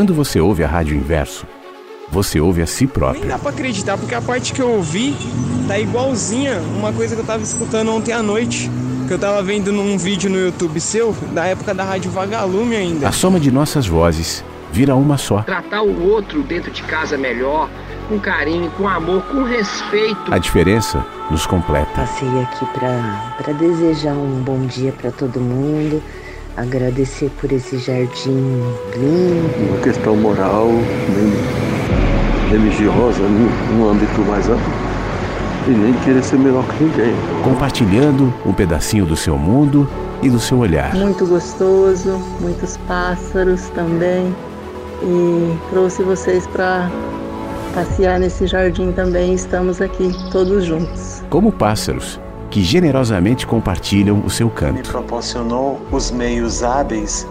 Quando você ouve a rádio inverso, você ouve a si Nem próprio. dá pra acreditar, porque a parte que eu ouvi tá igualzinha uma coisa que eu tava escutando ontem à noite. Que eu tava vendo num vídeo no YouTube seu, da época da Rádio Vagalume ainda. A soma de nossas vozes vira uma só. tratar o outro dentro de casa melhor, com carinho, com amor, com respeito. A diferença nos completa. Passei aqui para desejar um bom dia para todo mundo, agradecer por esse jardim lindo. uma questão moral, nem religiosa, num, âmbito mais amplo, e nem querer ser melhor que ninguém. Compartilhando um pedacinho do seu mundo e do seu olhar. Muito gostoso, muitos pássaros também. E trouxe vocês para passear nesse jardim também. Estamos aqui todos juntos. Como pássaros que generosamente compartilham o seu me canto. proporcionou os meios hábeis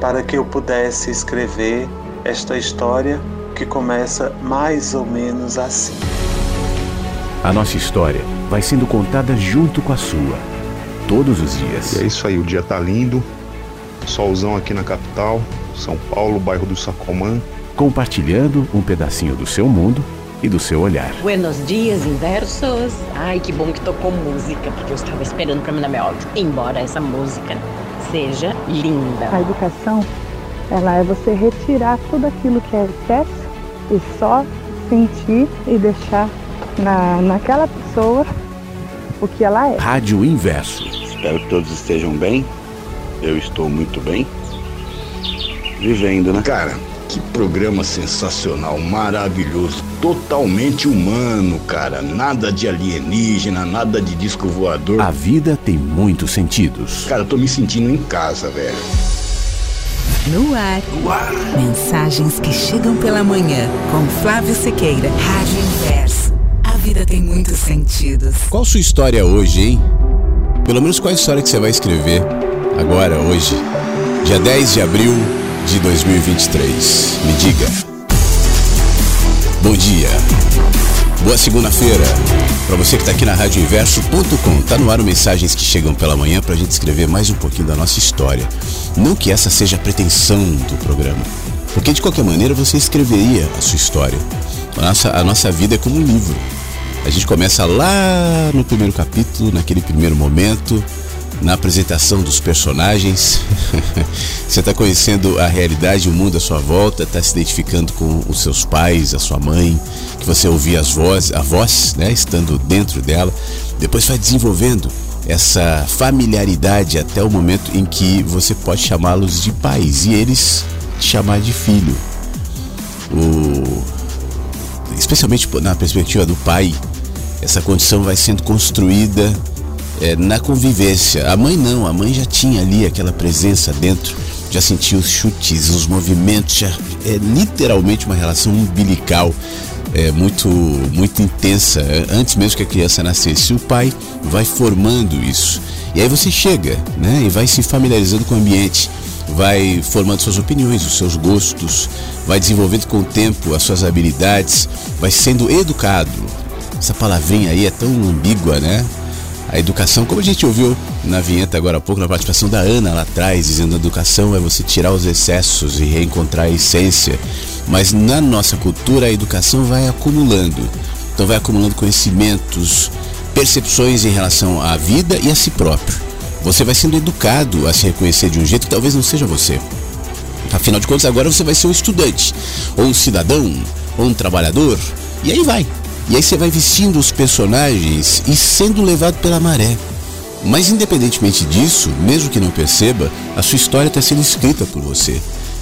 para que eu pudesse escrever esta história que começa mais ou menos assim. A nossa história vai sendo contada junto com a sua, todos os dias. E é isso aí, o dia tá lindo. Solzão aqui na capital, São Paulo, bairro do Sacomã. Compartilhando um pedacinho do seu mundo e do seu olhar. Buenos dias, inversos. Ai, que bom que tocou música, porque eu estava esperando para mandar meu áudio. Embora essa música seja linda. A educação, ela é você retirar tudo aquilo que é excesso e só sentir e deixar na, naquela pessoa o que ela é. Rádio Inverso. Espero que todos estejam bem. Eu estou muito bem. Vivendo, né? Cara, que programa sensacional, maravilhoso, totalmente humano, cara. Nada de alienígena, nada de disco voador. A vida tem muitos sentidos. Cara, eu tô me sentindo em casa, velho. No ar. Mensagens que chegam pela manhã. Com Flávio Sequeira. Rádio Inverso. A vida tem muitos sentidos. Qual sua história hoje, hein? Pelo menos qual a história que você vai escrever agora, hoje, dia 10 de abril de 2023? Me diga. Bom dia. Boa segunda-feira. Para você que está aqui na radioinverso.com, tá no ar mensagens que chegam pela manhã para a gente escrever mais um pouquinho da nossa história. Não que essa seja a pretensão do programa, porque de qualquer maneira você escreveria a sua história. A nossa, a nossa vida é como um livro. A gente começa lá no primeiro capítulo, naquele primeiro momento, na apresentação dos personagens. Você está conhecendo a realidade, o mundo à sua volta, está se identificando com os seus pais, a sua mãe, que você ouvia as vozes, a voz, né, estando dentro dela. Depois vai desenvolvendo essa familiaridade até o momento em que você pode chamá-los de pais e eles te chamar de filho. O especialmente na perspectiva do pai, essa condição vai sendo construída é, na convivência. A mãe não, a mãe já tinha ali aquela presença dentro, já sentia os chutes, os movimentos, já é literalmente uma relação umbilical é, muito, muito intensa, antes mesmo que a criança nascesse. O pai vai formando isso. E aí você chega, né, e vai se familiarizando com o ambiente, vai formando suas opiniões, os seus gostos, vai desenvolvendo com o tempo as suas habilidades, vai sendo educado. Essa palavrinha aí é tão ambígua, né? A educação, como a gente ouviu na vinheta agora há pouco, na participação da Ana lá atrás, dizendo a educação é você tirar os excessos e reencontrar a essência. Mas na nossa cultura, a educação vai acumulando. Então, vai acumulando conhecimentos, percepções em relação à vida e a si próprio. Você vai sendo educado a se reconhecer de um jeito que talvez não seja você. Afinal de contas, agora você vai ser um estudante, ou um cidadão, ou um trabalhador, e aí vai. E aí você vai vestindo os personagens e sendo levado pela maré. Mas independentemente disso, mesmo que não perceba, a sua história está sendo escrita por você.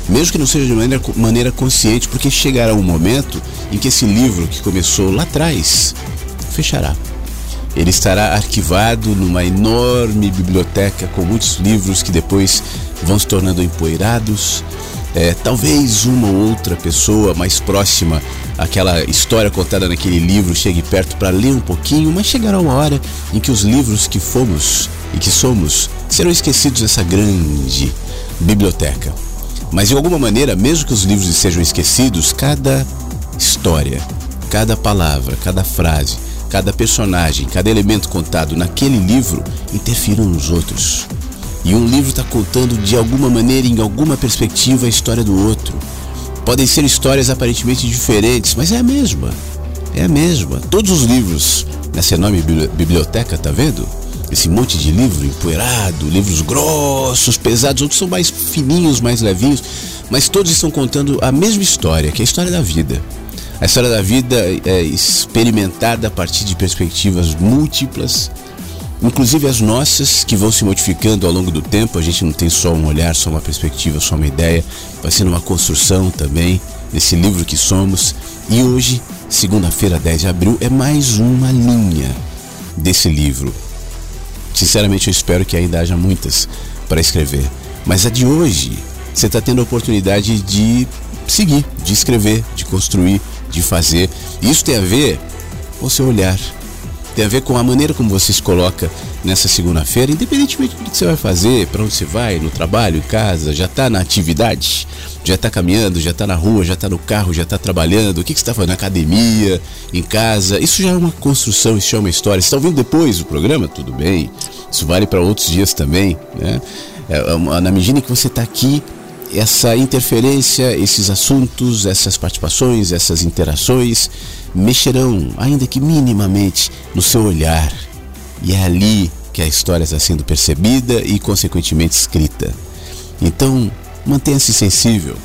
Mesmo que não seja de maneira, maneira consciente, porque chegará um momento em que esse livro que começou lá atrás fechará. Ele estará arquivado numa enorme biblioteca com muitos livros que depois vão se tornando empoeirados. É, talvez uma ou outra pessoa mais próxima àquela história contada naquele livro chegue perto para ler um pouquinho, mas chegará uma hora em que os livros que fomos e que somos serão esquecidos nessa grande biblioteca. Mas de alguma maneira, mesmo que os livros sejam esquecidos, cada história, cada palavra, cada frase, cada personagem, cada elemento contado naquele livro interfiram nos outros. E um livro está contando de alguma maneira, em alguma perspectiva, a história do outro. Podem ser histórias aparentemente diferentes, mas é a mesma. É a mesma. Todos os livros nessa enorme biblioteca, tá vendo? Esse monte de livro empoeirado, livros grossos, pesados, outros são mais fininhos, mais levinhos, mas todos estão contando a mesma história, que é a história da vida. A história da vida é experimentada a partir de perspectivas múltiplas, inclusive as nossas, que vão se modificando ao longo do tempo. A gente não tem só um olhar, só uma perspectiva, só uma ideia. Vai sendo uma construção também desse livro que somos. E hoje, segunda-feira, 10 de abril, é mais uma linha desse livro. Sinceramente, eu espero que ainda haja muitas para escrever. Mas a de hoje, você está tendo a oportunidade de seguir, de escrever, de construir, de fazer. Isso tem a ver com o seu olhar, tem a ver com a maneira como você se coloca nessa segunda-feira, independentemente do que você vai fazer, para onde você vai, no trabalho, em casa, já está na atividade, já está caminhando, já está na rua, já está no carro, já está trabalhando, o que, que você está fazendo na academia, em casa. Isso já é uma construção, isso já é uma história. Você está ouvindo depois do programa? Tudo bem. Isso vale para outros dias também. Né? É, é na medida que você está aqui, essa interferência, esses assuntos, essas participações, essas interações mexerão, ainda que minimamente, no seu olhar. E é ali que a história está sendo percebida e, consequentemente, escrita. Então, mantenha-se sensível,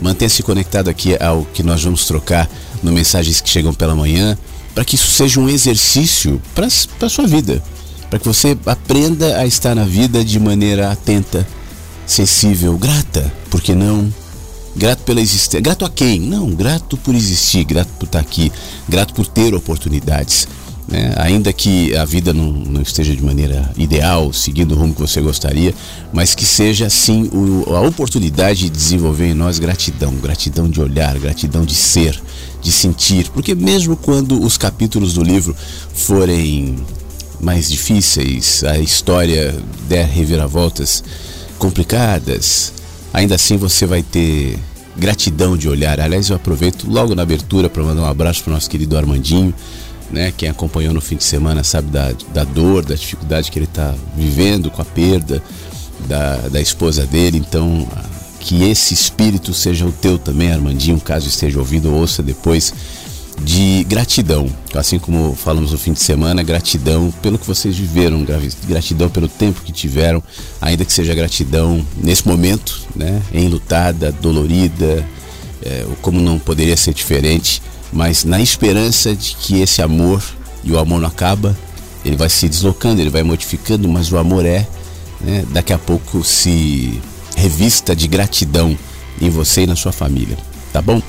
mantenha-se conectado aqui ao que nós vamos trocar no Mensagens que Chegam pela Manhã, para que isso seja um exercício para a sua vida, para que você aprenda a estar na vida de maneira atenta, sensível, grata, por que não? Grato pela existência. Grato a quem? Não, grato por existir, grato por estar aqui, grato por ter oportunidades. Né? Ainda que a vida não, não, esteja de maneira ideal, seguindo o rumo que você gostaria, mas que seja sim o, a oportunidade de desenvolver em nós gratidão, gratidão de olhar, gratidão de ser, de sentir, porque mesmo quando os capítulos do livro forem mais difíceis, a história der reviravoltas complicadas, ainda assim você vai ter gratidão de olhar. Aliás, eu aproveito logo na abertura para mandar um abraço para o nosso querido Armandinho, né? Quem acompanhou no fim de semana sabe da, da dor, da dificuldade que ele está vivendo com a perda da, da esposa dele. Então, que esse espírito seja o teu também, Armandinho, caso esteja ouvindo, ouça depois de gratidão. Assim como falamos no fim de semana, gratidão pelo que vocês viveram, gratidão pelo tempo que tiveram, ainda que seja gratidão nesse momento, né, enlutada, dolorida, é, como não poderia ser diferente, mas na esperança de que esse amor, e o amor não acaba, ele vai se deslocando, ele vai modificando, mas o amor é, né, daqui a pouco se revista de gratidão em você e na sua família, tá bom?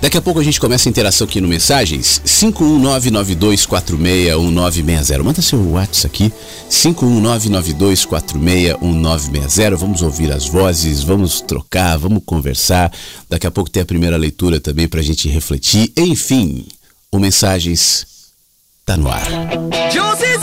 Daqui a pouco a gente começa a interação aqui no Mensagens. 51992461960. Manda seu WhatsApp aqui. 51992461960. Vamos ouvir as vozes, vamos trocar, vamos conversar. Daqui a pouco tem a primeira leitura também para a gente refletir. Enfim, o Mensagens tá no ar. I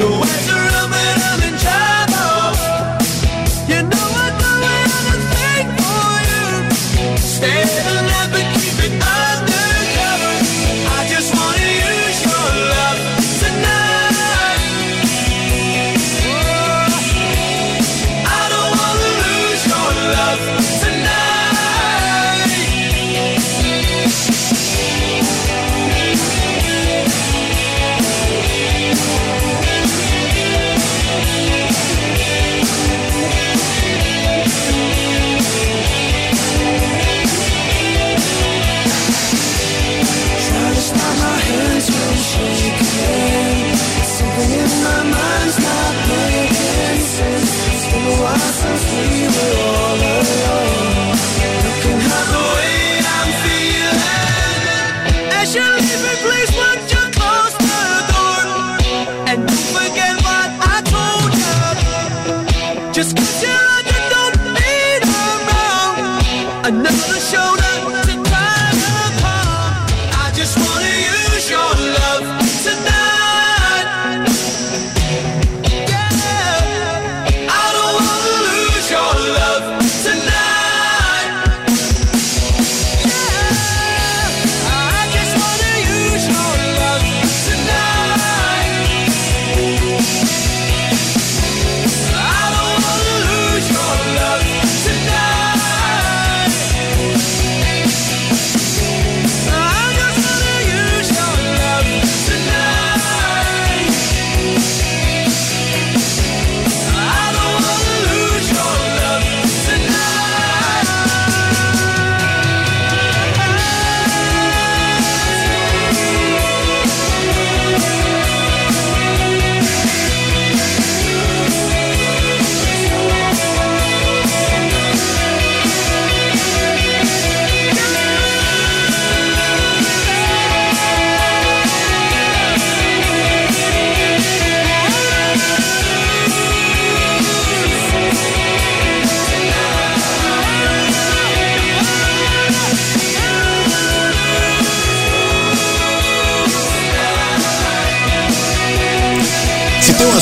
No way. É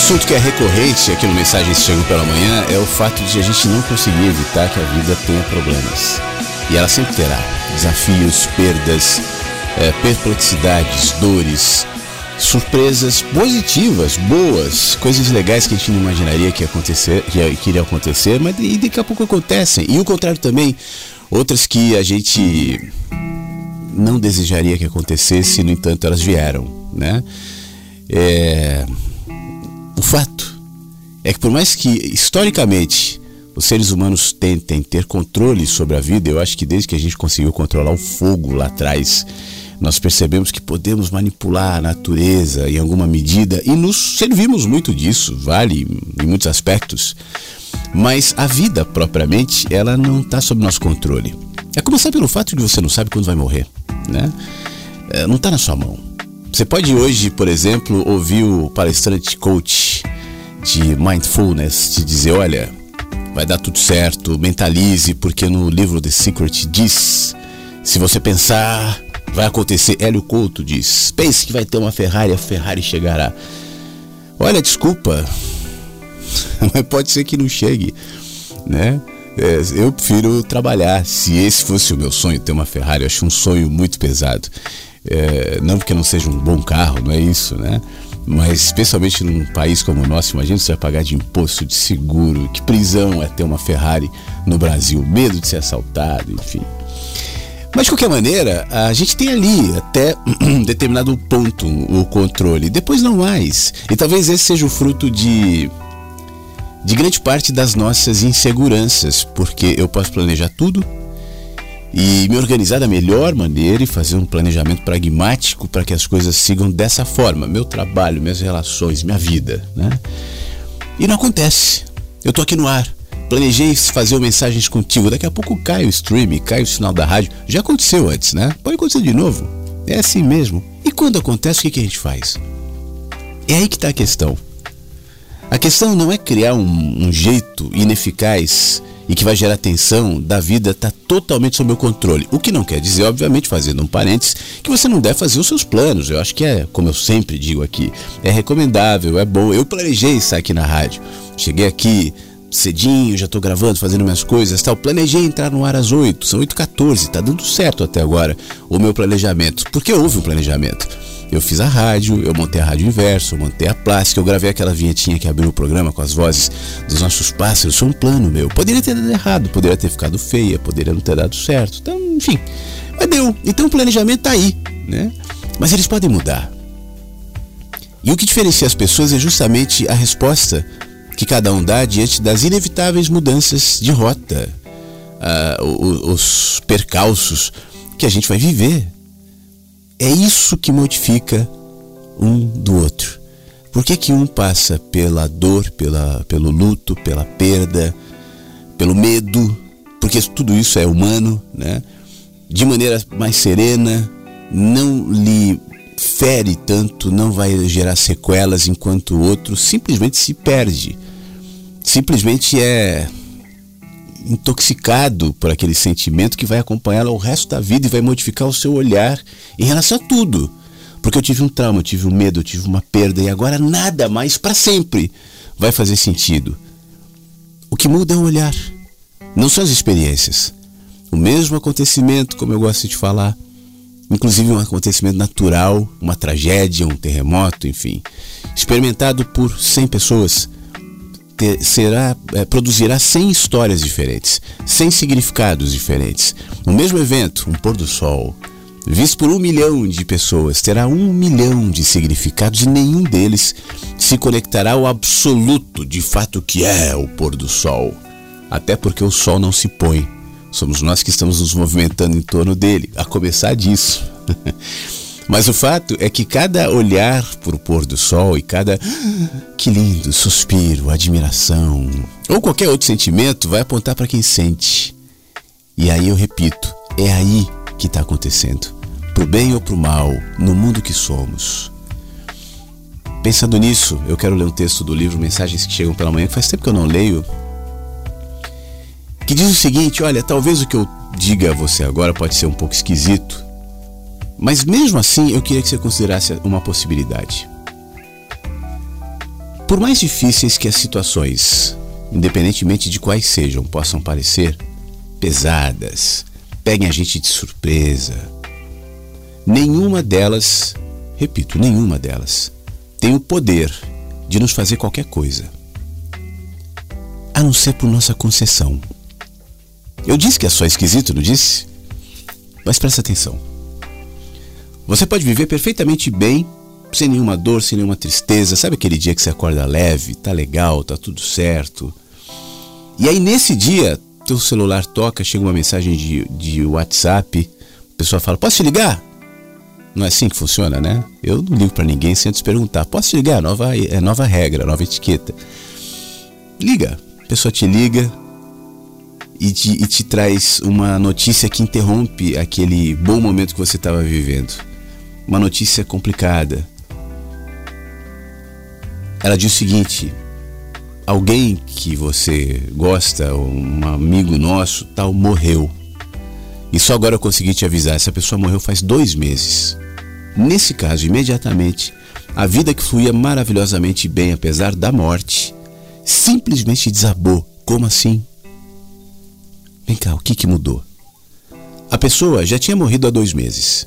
assunto que é recorrente aqui no Mensagens Chegam pela Manhã é o fato de a gente não conseguir evitar que a vida tenha problemas. E ela sempre terá desafios, perdas, é, perplexidades, dores, surpresas positivas, boas, coisas legais que a gente não imaginaria que acontecer, que, que iria acontecer, mas e daqui a pouco acontecem. E o contrário também, outras que a gente não desejaria que acontecesse, no entanto elas vieram, né? É, o fato é que por mais que historicamente os seres humanos tentem ter controle sobre a vida, eu acho que desde que a gente conseguiu controlar o fogo lá atrás, nós percebemos que podemos manipular a natureza em alguma medida e nos servimos muito disso, vale em muitos aspectos. Mas a vida propriamente, ela não está sob nosso controle. É começar pelo fato de você não sabe quando vai morrer, né? É, não está na sua mão. Você pode hoje, por exemplo, ouvir o palestrante coach de mindfulness te dizer, olha, vai dar tudo certo, mentalize, porque no livro The Secret diz, se você pensar, vai acontecer. Hélio Couto diz, pense que vai ter uma Ferrari, a Ferrari chegará. Olha, desculpa, mas pode ser que não chegue, né? É, eu prefiro trabalhar. Se esse fosse o meu sonho, ter uma Ferrari, eu acho um sonho muito pesado. É, não porque não seja um bom carro, não é isso, né? Mas especialmente num país como o nosso, imagina você vai pagar de imposto, de seguro, que prisão é ter uma Ferrari no Brasil, medo de ser assaltado, enfim. Mas de qualquer maneira, a gente tem ali até um determinado ponto o controle, depois não mais. E talvez esse seja o fruto de de grande parte das nossas inseguranças, porque eu posso planejar tudo e me organizar da melhor maneira e fazer um planejamento pragmático para que as coisas sigam dessa forma, meu trabalho, minhas relações, minha vida, né? E não acontece. Eu tô aqui no ar. Planejei fazer o mensagens contigo. Daqui a pouco cai o stream, cai o sinal da rádio. Já aconteceu antes, né? Pode acontecer de novo. É assim mesmo. E quando acontece, o que, que a gente faz? É aí que está a questão. A questão não é criar um, um jeito ineficaz e que vai gerar tensão da vida estar totalmente sob meu controle. O que não quer dizer, obviamente, fazendo um parênteses, que você não deve fazer os seus planos. Eu acho que é, como eu sempre digo aqui, é recomendável, é bom. Eu planejei estar aqui na rádio. Cheguei aqui cedinho, já estou gravando, fazendo minhas coisas, tal. Planejei entrar no ar às 8, são 8h14, tá dando certo até agora o meu planejamento. Porque houve um planejamento. Eu fiz a rádio, eu montei a rádio inverso, eu montei a plástica, eu gravei aquela vinhetinha que abriu o programa com as vozes dos nossos pássaros. Foi um plano meu. Poderia ter dado errado, poderia ter ficado feia, poderia não ter dado certo. Então, enfim. Mas deu. Então o planejamento tá aí, né? Mas eles podem mudar. E o que diferencia as pessoas é justamente a resposta que cada um dá diante das inevitáveis mudanças de rota, ah, o- os percalços que a gente vai viver. É isso que modifica um do outro. Por que, que um passa pela dor, pela, pelo luto, pela perda, pelo medo? Porque tudo isso é humano, né? De maneira mais serena, não lhe fere tanto, não vai gerar sequelas, enquanto o outro simplesmente se perde. Simplesmente é intoxicado por aquele sentimento que vai acompanhá-la o resto da vida e vai modificar o seu olhar em relação a tudo. Porque eu tive um trauma, eu tive um medo, eu tive uma perda e agora nada mais para sempre vai fazer sentido. O que muda é o olhar, não são as experiências. O mesmo acontecimento, como eu gosto de falar, inclusive um acontecimento natural, uma tragédia, um terremoto, enfim, experimentado por 100 pessoas, ter, será, é, produzirá 100 histórias diferentes, 100 significados diferentes. O mesmo evento, um pôr do sol, visto por um milhão de pessoas, terá um milhão de significados e nenhum deles se conectará ao absoluto de fato que é o pôr do sol. Até porque o sol não se põe. Somos nós que estamos nos movimentando em torno dele, a começar disso. Mas o fato é que cada olhar para o pôr do sol e cada que lindo suspiro, admiração ou qualquer outro sentimento vai apontar para quem sente. E aí eu repito, é aí que está acontecendo, pro bem ou pro mal, no mundo que somos. Pensando nisso, eu quero ler um texto do livro Mensagens que Chegam pela Manhã, que faz tempo que eu não leio, que diz o seguinte: olha, talvez o que eu diga a você agora pode ser um pouco esquisito, mas mesmo assim eu queria que você considerasse uma possibilidade. Por mais difíceis que as situações, independentemente de quais sejam, possam parecer, pesadas, peguem a gente de surpresa, nenhuma delas, repito, nenhuma delas, tem o poder de nos fazer qualquer coisa, a não ser por nossa concessão. Eu disse que é só esquisito, não disse? Mas presta atenção. Você pode viver perfeitamente bem, sem nenhuma dor, sem nenhuma tristeza. Sabe aquele dia que você acorda leve, tá legal, tá tudo certo? E aí nesse dia, teu celular toca, chega uma mensagem de, de WhatsApp, a pessoa fala: Posso te ligar? Não é assim que funciona, né? Eu não ligo para ninguém sem antes perguntar: Posso te ligar? Nova, é nova regra, nova etiqueta. Liga. A pessoa te liga, e te, e te traz uma notícia que interrompe aquele bom momento que você estava vivendo. Uma notícia complicada. Ela diz o seguinte: alguém que você gosta, um amigo nosso, tal, morreu. E só agora eu consegui te avisar: essa pessoa morreu faz dois meses. Nesse caso, imediatamente, a vida que fluía maravilhosamente bem, apesar da morte, simplesmente desabou. Como assim? Vem cá, o que, que mudou? A pessoa já tinha morrido há dois meses.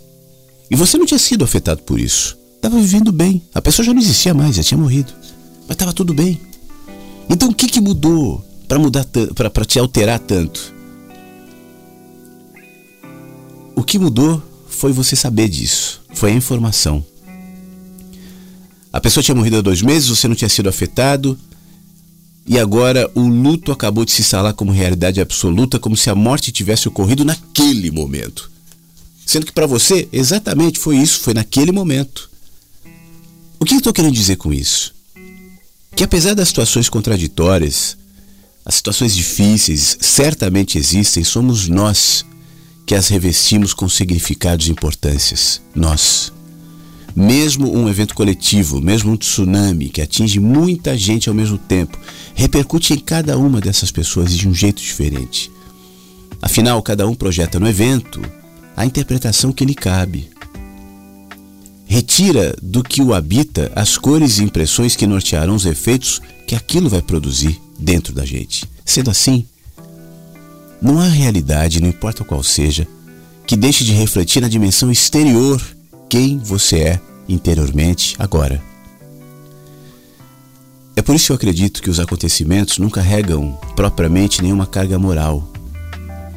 E você não tinha sido afetado por isso. Estava vivendo bem. A pessoa já não existia mais, já tinha morrido. Mas estava tudo bem. Então o que, que mudou para mudar para te alterar tanto? O que mudou foi você saber disso. Foi a informação. A pessoa tinha morrido há dois meses, você não tinha sido afetado, e agora o luto acabou de se instalar como realidade absoluta, como se a morte tivesse ocorrido naquele momento. Sendo que para você, exatamente foi isso, foi naquele momento. O que eu estou querendo dizer com isso? Que apesar das situações contraditórias, as situações difíceis certamente existem, somos nós que as revestimos com significados e importâncias. Nós. Mesmo um evento coletivo, mesmo um tsunami que atinge muita gente ao mesmo tempo, repercute em cada uma dessas pessoas de um jeito diferente. Afinal, cada um projeta no evento a interpretação que lhe cabe. Retira do que o habita as cores e impressões que nortearão os efeitos que aquilo vai produzir dentro da gente. Sendo assim, não há realidade, não importa qual seja, que deixe de refletir na dimensão exterior quem você é interiormente agora. É por isso que eu acredito que os acontecimentos não carregam propriamente nenhuma carga moral,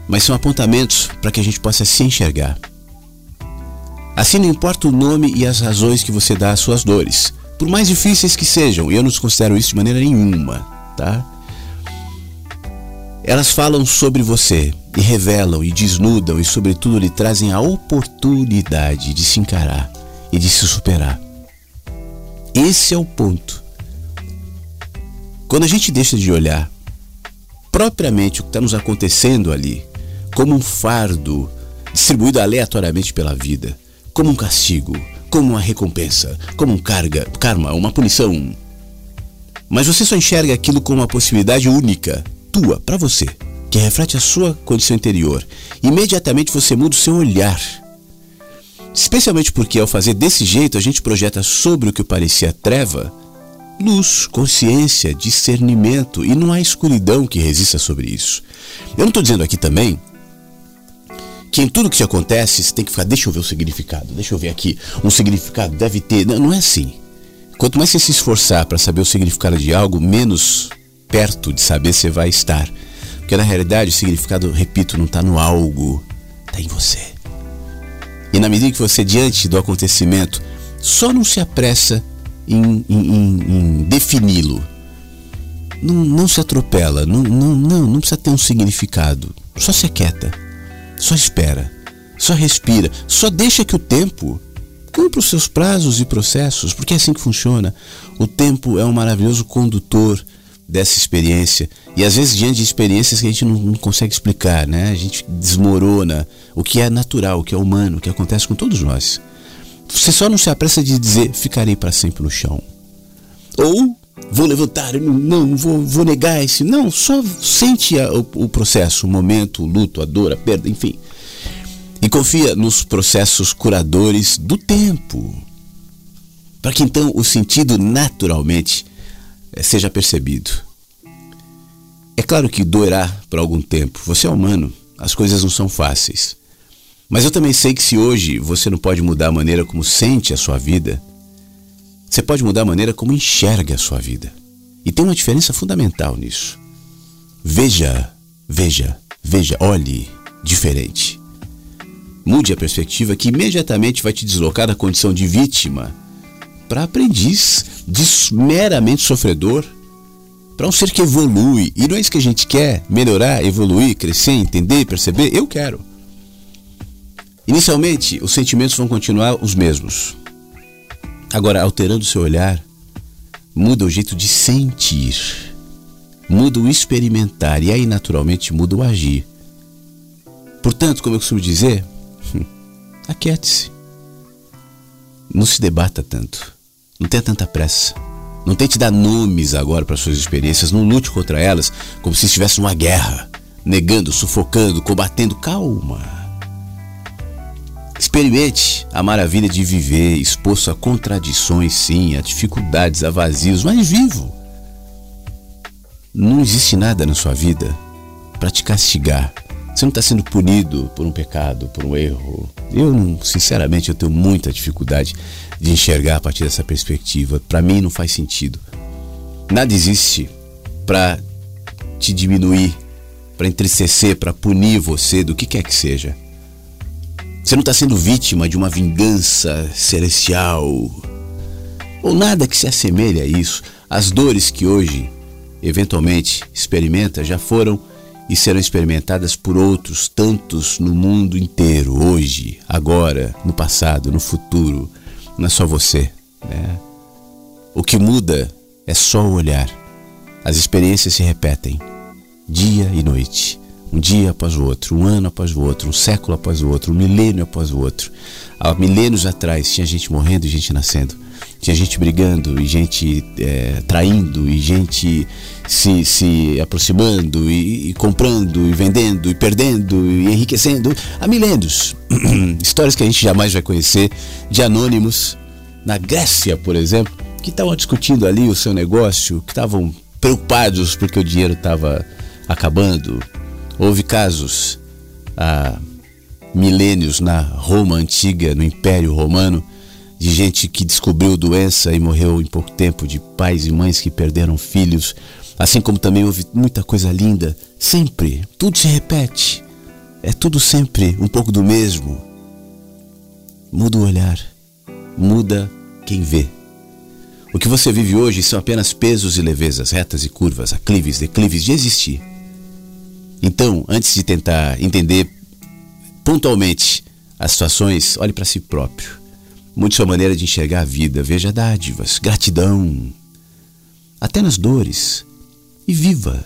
mas são apontamentos para que a gente possa se enxergar. Assim, não importa o nome e as razões que você dá às suas dores, por mais difíceis que sejam, e eu não considero isso de maneira nenhuma, tá? Elas falam sobre você e revelam e desnudam e, sobretudo, lhe trazem a oportunidade de se encarar e de se superar. Esse é o ponto. Quando a gente deixa de olhar propriamente o que está nos acontecendo ali como um fardo distribuído aleatoriamente pela vida, como um castigo, como uma recompensa, como um carga, karma, uma punição. Mas você só enxerga aquilo como uma possibilidade única tua, para você, que reflete a sua condição interior, imediatamente você muda o seu olhar. Especialmente porque ao fazer desse jeito a gente projeta sobre o que parecia treva luz, consciência, discernimento e não há escuridão que resista sobre isso. Eu não estou dizendo aqui também que em tudo que te acontece você tem que ficar, deixa eu ver o significado, deixa eu ver aqui, um significado deve ter. Não, não é assim. Quanto mais você se esforçar para saber o significado de algo, menos perto de saber você vai estar. Porque na realidade o significado, repito, não está no algo, está em você. E na medida que você, diante do acontecimento, só não se apressa em, em, em, em defini-lo. Não, não se atropela, não, não, não, não precisa ter um significado. Só se aquieta, só espera, só respira, só deixa que o tempo cumpra os seus prazos e processos, porque é assim que funciona. O tempo é um maravilhoso condutor dessa experiência. E às vezes, diante de experiências que a gente não, não, consegue explicar, né? A gente desmorona o que é natural, o que é humano, o que acontece com todos nós. Você só não se apressa de dizer ficarei para sempre no chão. Ou vou levantar, não, vou, vou negar esse. Não, só sente a, o, o processo, o momento, o luto, a dor, a perda, enfim. E confia nos processos curadores do tempo. Para que então o sentido naturalmente eh, seja percebido. É claro que doerá por algum tempo. Você é humano, as coisas não são fáceis. Mas eu também sei que se hoje você não pode mudar a maneira como sente a sua vida, você pode mudar a maneira como enxerga a sua vida. E tem uma diferença fundamental nisso. Veja, veja, veja, olhe diferente. Mude a perspectiva que imediatamente vai te deslocar da condição de vítima para aprendiz, de meramente sofredor, para um ser que evolui. E não é isso que a gente quer: melhorar, evoluir, crescer, entender, perceber? Eu quero. Inicialmente, os sentimentos vão continuar os mesmos. Agora, alterando seu olhar, muda o jeito de sentir, muda o experimentar e aí, naturalmente, muda o agir. Portanto, como eu costumo dizer, aquiete-se. Não se debata tanto. Não tenha tanta pressa. Não tente dar nomes agora para suas experiências. Não lute contra elas como se estivesse numa guerra, negando, sufocando, combatendo. Calma. Experimente a maravilha de viver exposto a contradições, sim, a dificuldades, a vazios, mas vivo. Não existe nada na sua vida para te castigar. Você não está sendo punido por um pecado, por um erro. Eu, sinceramente, eu tenho muita dificuldade de enxergar a partir dessa perspectiva. Para mim, não faz sentido. Nada existe para te diminuir, para entristecer, para punir você, do que quer que seja. Você não está sendo vítima de uma vingança celestial ou nada que se assemelhe a isso. As dores que hoje, eventualmente, experimenta já foram e serão experimentadas por outros tantos no mundo inteiro, hoje, agora, no passado, no futuro. Não é só você. Né? O que muda é só o olhar. As experiências se repetem, dia e noite um dia após o outro, um ano após o outro, um século após o outro, um milênio após o outro. Há milênios atrás tinha gente morrendo e gente nascendo. Tinha gente brigando e gente é, traindo e gente se, se aproximando e, e, comprando e vendendo e perdendo e enriquecendo. Há milênios. Histórias que a gente jamais vai conhecer de anônimos na Grécia, por exemplo, que estavam discutindo ali o seu negócio, que estavam preocupados porque o dinheiro estava acabando, Houve casos há milênios na Roma antiga, no Império Romano, de gente que descobriu doença e morreu em pouco tempo, de pais e mães que perderam filhos, assim como também houve muita coisa linda. Sempre, tudo se repete. É tudo sempre um pouco do mesmo. Muda o olhar, muda quem vê. O que você vive hoje são apenas pesos e levezas, retas e curvas, aclives, declives de existir. Então, antes de tentar entender pontualmente as situações, olhe para si próprio. Mude sua maneira de enxergar a vida, veja dádivas, gratidão, até nas dores. E viva,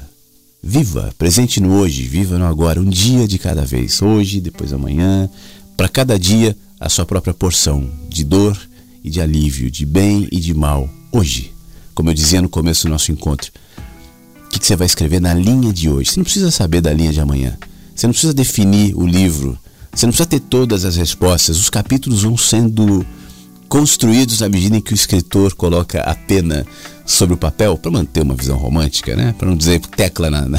viva, presente no hoje, viva no agora, um dia de cada vez, hoje, depois amanhã, para cada dia a sua própria porção de dor e de alívio, de bem e de mal, hoje. Como eu dizia no começo do nosso encontro, que, que você vai escrever na linha de hoje. Você não precisa saber da linha de amanhã. Você não precisa definir o livro. Você não precisa ter todas as respostas. Os capítulos vão sendo construídos à medida em que o escritor coloca a pena sobre o papel para manter uma visão romântica, né? Para não dizer tecla na, na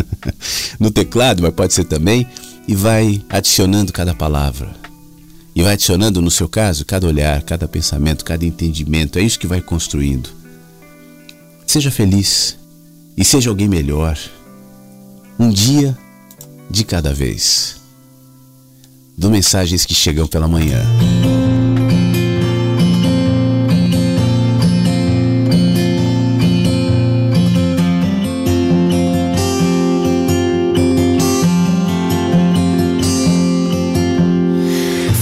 no teclado, mas pode ser também, e vai adicionando cada palavra. E vai adicionando, no seu caso, cada olhar, cada pensamento, cada entendimento. É isso que vai construindo. Seja feliz e seja alguém melhor. Um dia de cada vez. Do mensagens que chegam pela manhã.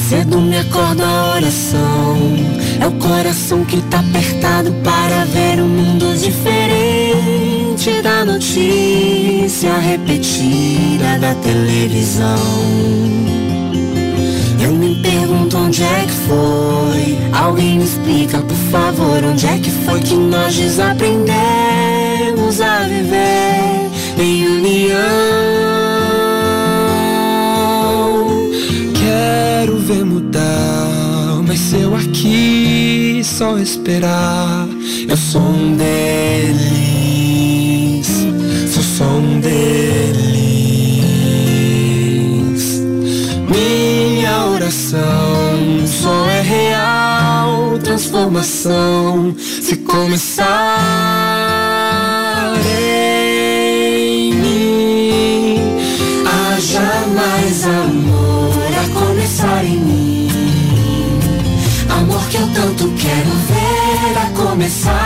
Cedo me acordo a oração. É o coração que tá apertado para ver um mundo diferente da notícia repetida da televisão. Eu me pergunto onde é que foi. Alguém me explica, por favor, onde é que foi que nós desaprendemos a viver em união. Quero ver mudar, mas se eu aqui só esperar, eu sou um deles, um deles. Minha oração só é real transformação se começar em mim. Amor a começar em mim. Amor que eu tanto quero ver a começar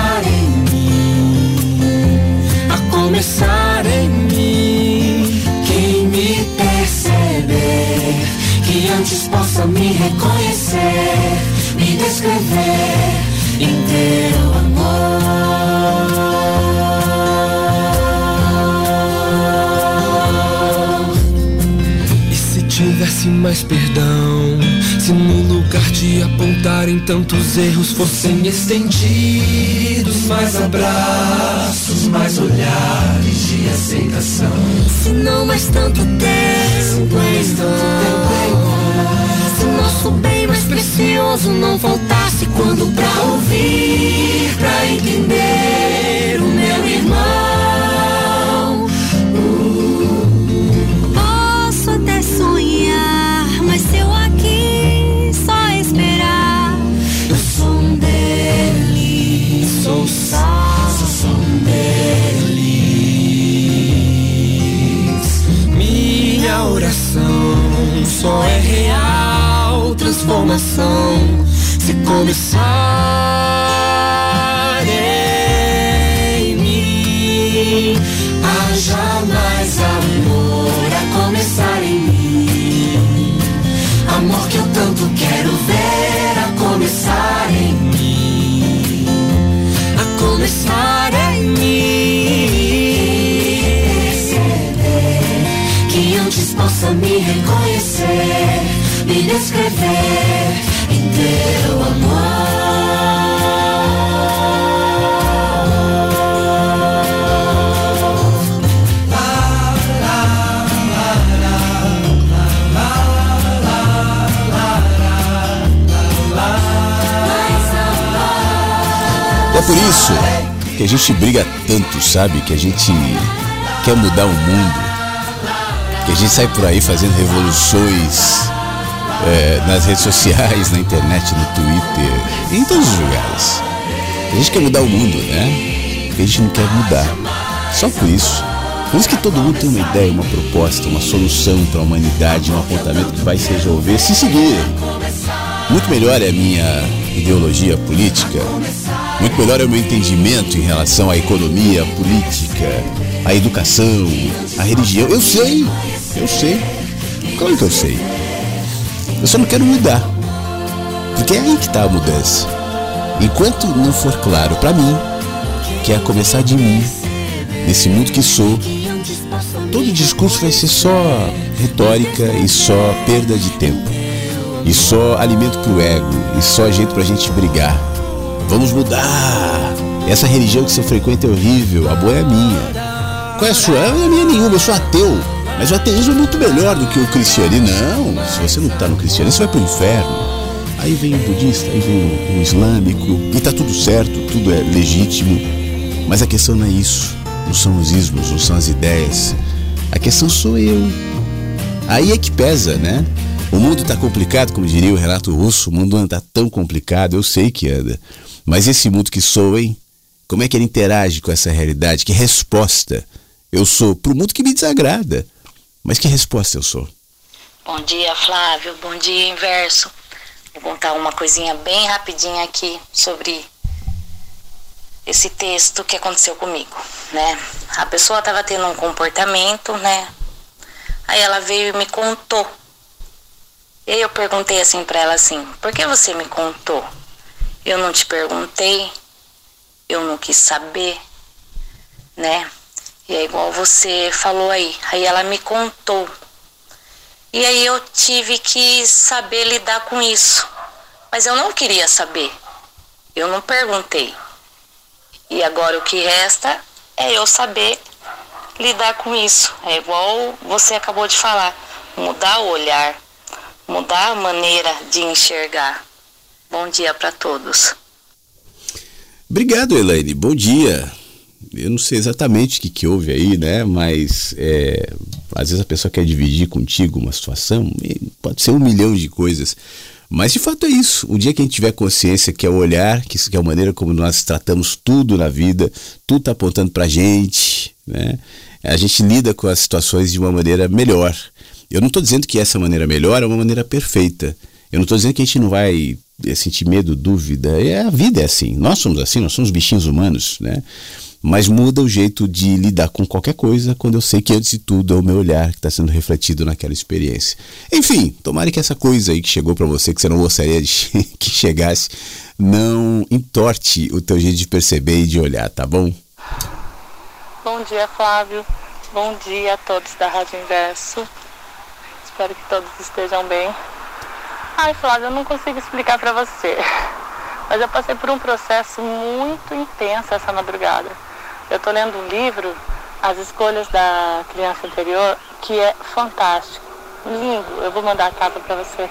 perdão, se no lugar de apontarem tantos erros fossem estendidos mais abraços, mais olhares de aceitação. Se não mais tanto tempo em vão. Se nosso bem mais precioso não faltasse quando pra ouvir, pra entender o meu irmão. Só é real transformação se começar em mim. Possa me reconhecer, me descrever em teu amor. É por isso que a gente briga tanto, sabe? Que a gente quer mudar o mundo. Que a gente sai por aí fazendo revoluções é, nas redes sociais, na internet, no Twitter, em todos os lugares. A gente quer mudar o mundo, né? A gente não quer mudar. Só por isso. Por isso que todo mundo tem uma ideia, uma proposta, uma solução para a humanidade, um apontamento que vai se resolver se seguir. Muito melhor é a minha ideologia política, muito melhor é o meu entendimento em relação à economia, à política, à educação, à religião. Eu sei, eu sei. Claro que eu sei. Eu só não quero mudar. Porque é aí que está a mudança. Enquanto não for claro para mim que é começar de mim, nesse mundo que sou, todo discurso vai ser só retórica e só perda de tempo. E só alimento pro ego, e só jeito pra gente brigar. Vamos mudar! Essa religião que você frequenta é horrível, a boa é a minha. Qual é a sua? A minha nenhuma, eu sou ateu. Mas o ateísmo é muito melhor do que o cristianismo. Não, se você não está no cristianismo, você vai pro inferno. Aí vem o budista, aí vem o, o islâmico, e tá tudo certo, tudo é legítimo. Mas a questão não é isso. Não são os ismos, não são as ideias. A questão sou eu. Aí é que pesa, né? O mundo está complicado, como diria o Renato Russo, o mundo anda tão complicado, eu sei que anda. Mas esse mundo que sou, hein? Como é que ele interage com essa realidade? Que resposta eu sou para o mundo que me desagrada? Mas que resposta eu sou? Bom dia, Flávio. Bom dia, Inverso. Vou contar uma coisinha bem rapidinha aqui sobre esse texto que aconteceu comigo, né? A pessoa estava tendo um comportamento, né? Aí ela veio e me contou. E aí eu perguntei assim para ela assim: "Por que você me contou? Eu não te perguntei, eu não quis saber, né? E é igual você falou aí. Aí ela me contou. E aí eu tive que saber lidar com isso. Mas eu não queria saber. Eu não perguntei. E agora o que resta é eu saber lidar com isso. É igual você acabou de falar, mudar o olhar, mudar a maneira de enxergar. Bom dia para todos. Obrigado, Elaine. Bom dia. Eu não sei exatamente o que, que houve aí, né? Mas é, às vezes a pessoa quer dividir contigo uma situação, pode ser um milhão de coisas. Mas de fato é isso. O dia que a gente tiver consciência que é o olhar, que, que é a maneira como nós tratamos tudo na vida, tudo está apontando para a gente, né? A gente lida com as situações de uma maneira melhor. Eu não estou dizendo que essa maneira melhor é uma maneira perfeita. Eu não estou dizendo que a gente não vai eh, sentir medo, dúvida. É a vida é assim. Nós somos assim. Nós somos bichinhos humanos, né? Mas muda o jeito de lidar com qualquer coisa quando eu sei que antes de tudo é o meu olhar que está sendo refletido naquela experiência. Enfim, tomara que essa coisa aí que chegou para você, que você não gostaria de que chegasse, não entorte o teu jeito de perceber e de olhar, tá bom? Bom dia, Flávio. Bom dia a todos da Rádio Inverso. Espero que todos estejam bem. Ai, Flávio, eu não consigo explicar para você. Mas eu passei por um processo muito intenso essa madrugada. Eu estou lendo um livro, As Escolhas da Criança Interior, que é fantástico, lindo. Eu vou mandar a capa para você.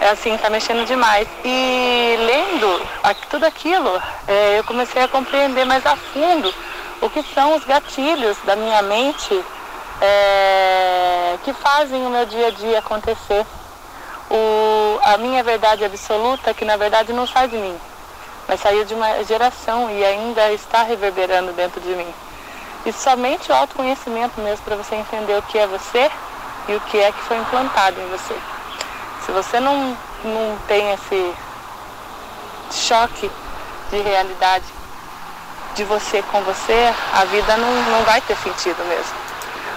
É assim, tá mexendo demais. E lendo tudo aquilo, é, eu comecei a compreender mais a fundo o que são os gatilhos da minha mente é, que fazem o meu dia a dia acontecer. O, a minha verdade absoluta, que na verdade não sai de mim, mas saiu de uma geração e ainda está reverberando dentro de mim. E somente o autoconhecimento mesmo para você entender o que é você e o que é que foi implantado em você. Se você não, não tem esse choque de realidade de você com você, a vida não, não vai ter sentido mesmo.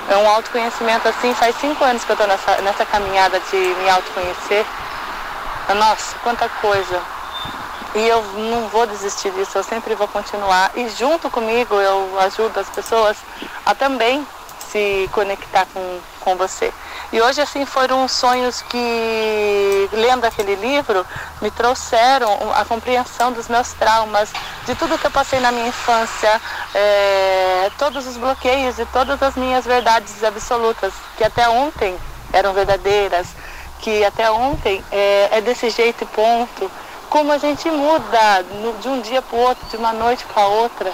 É um autoconhecimento assim, faz cinco anos que eu estou nessa, nessa caminhada de me autoconhecer. Nossa, quanta coisa e eu não vou desistir disso, eu sempre vou continuar. E junto comigo eu ajudo as pessoas a também se conectar com, com você. E hoje, assim, foram sonhos que, lendo aquele livro, me trouxeram a compreensão dos meus traumas, de tudo que eu passei na minha infância, é, todos os bloqueios e todas as minhas verdades absolutas, que até ontem eram verdadeiras, que até ontem é, é desse jeito e ponto como a gente muda de um dia para o outro, de uma noite para outra.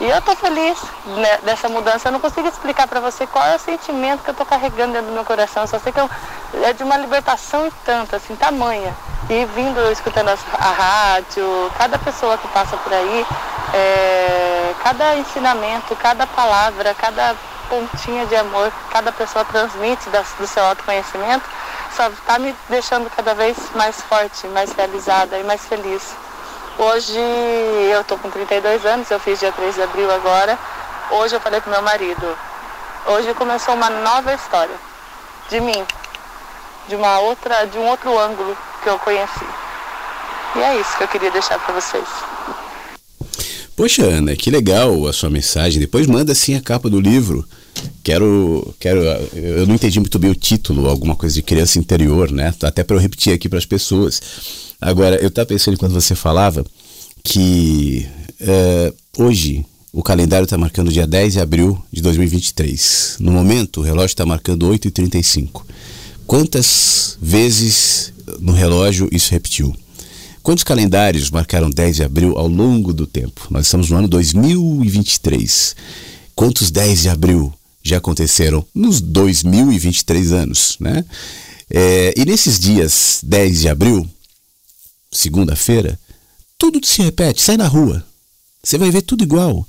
E eu estou feliz né, dessa mudança. Eu não consigo explicar para você qual é o sentimento que eu estou carregando dentro do meu coração. Eu só sei que eu, é de uma libertação e tanto, assim, tamanha. E vindo, escutando a, rádio, cada pessoa que passa por aí, é, cada ensinamento, cada palavra, cada pontinha de amor que cada pessoa transmite do seu autoconhecimento, só está me deixando cada vez mais forte, mais realizada e mais feliz. Hoje eu estou com 32 anos, eu fiz dia 3 de abril agora. Hoje eu falei com meu marido. Hoje começou uma nova história de mim, de uma outra, de um outro ângulo que eu conheci. E é isso que eu queria deixar para vocês. Poxa, Ana, que legal a sua mensagem. Depois manda assim a capa do livro. Quero, quero. Eu não entendi muito bem o título, alguma coisa de criança interior, né? Até para eu repetir aqui para as pessoas. Agora, eu estava pensando quando você falava que é, hoje o calendário está marcando dia 10 de abril de 2023. No momento, o relógio está marcando 8h35. Quantas vezes no relógio isso repetiu? Quantos calendários marcaram 10 de abril ao longo do tempo? Nós estamos no ano 2023. Quantos 10 de abril já aconteceram nos 2023 anos, né? É, e nesses dias 10 de abril, segunda-feira, tudo se repete. Sai na rua, você vai ver tudo igual.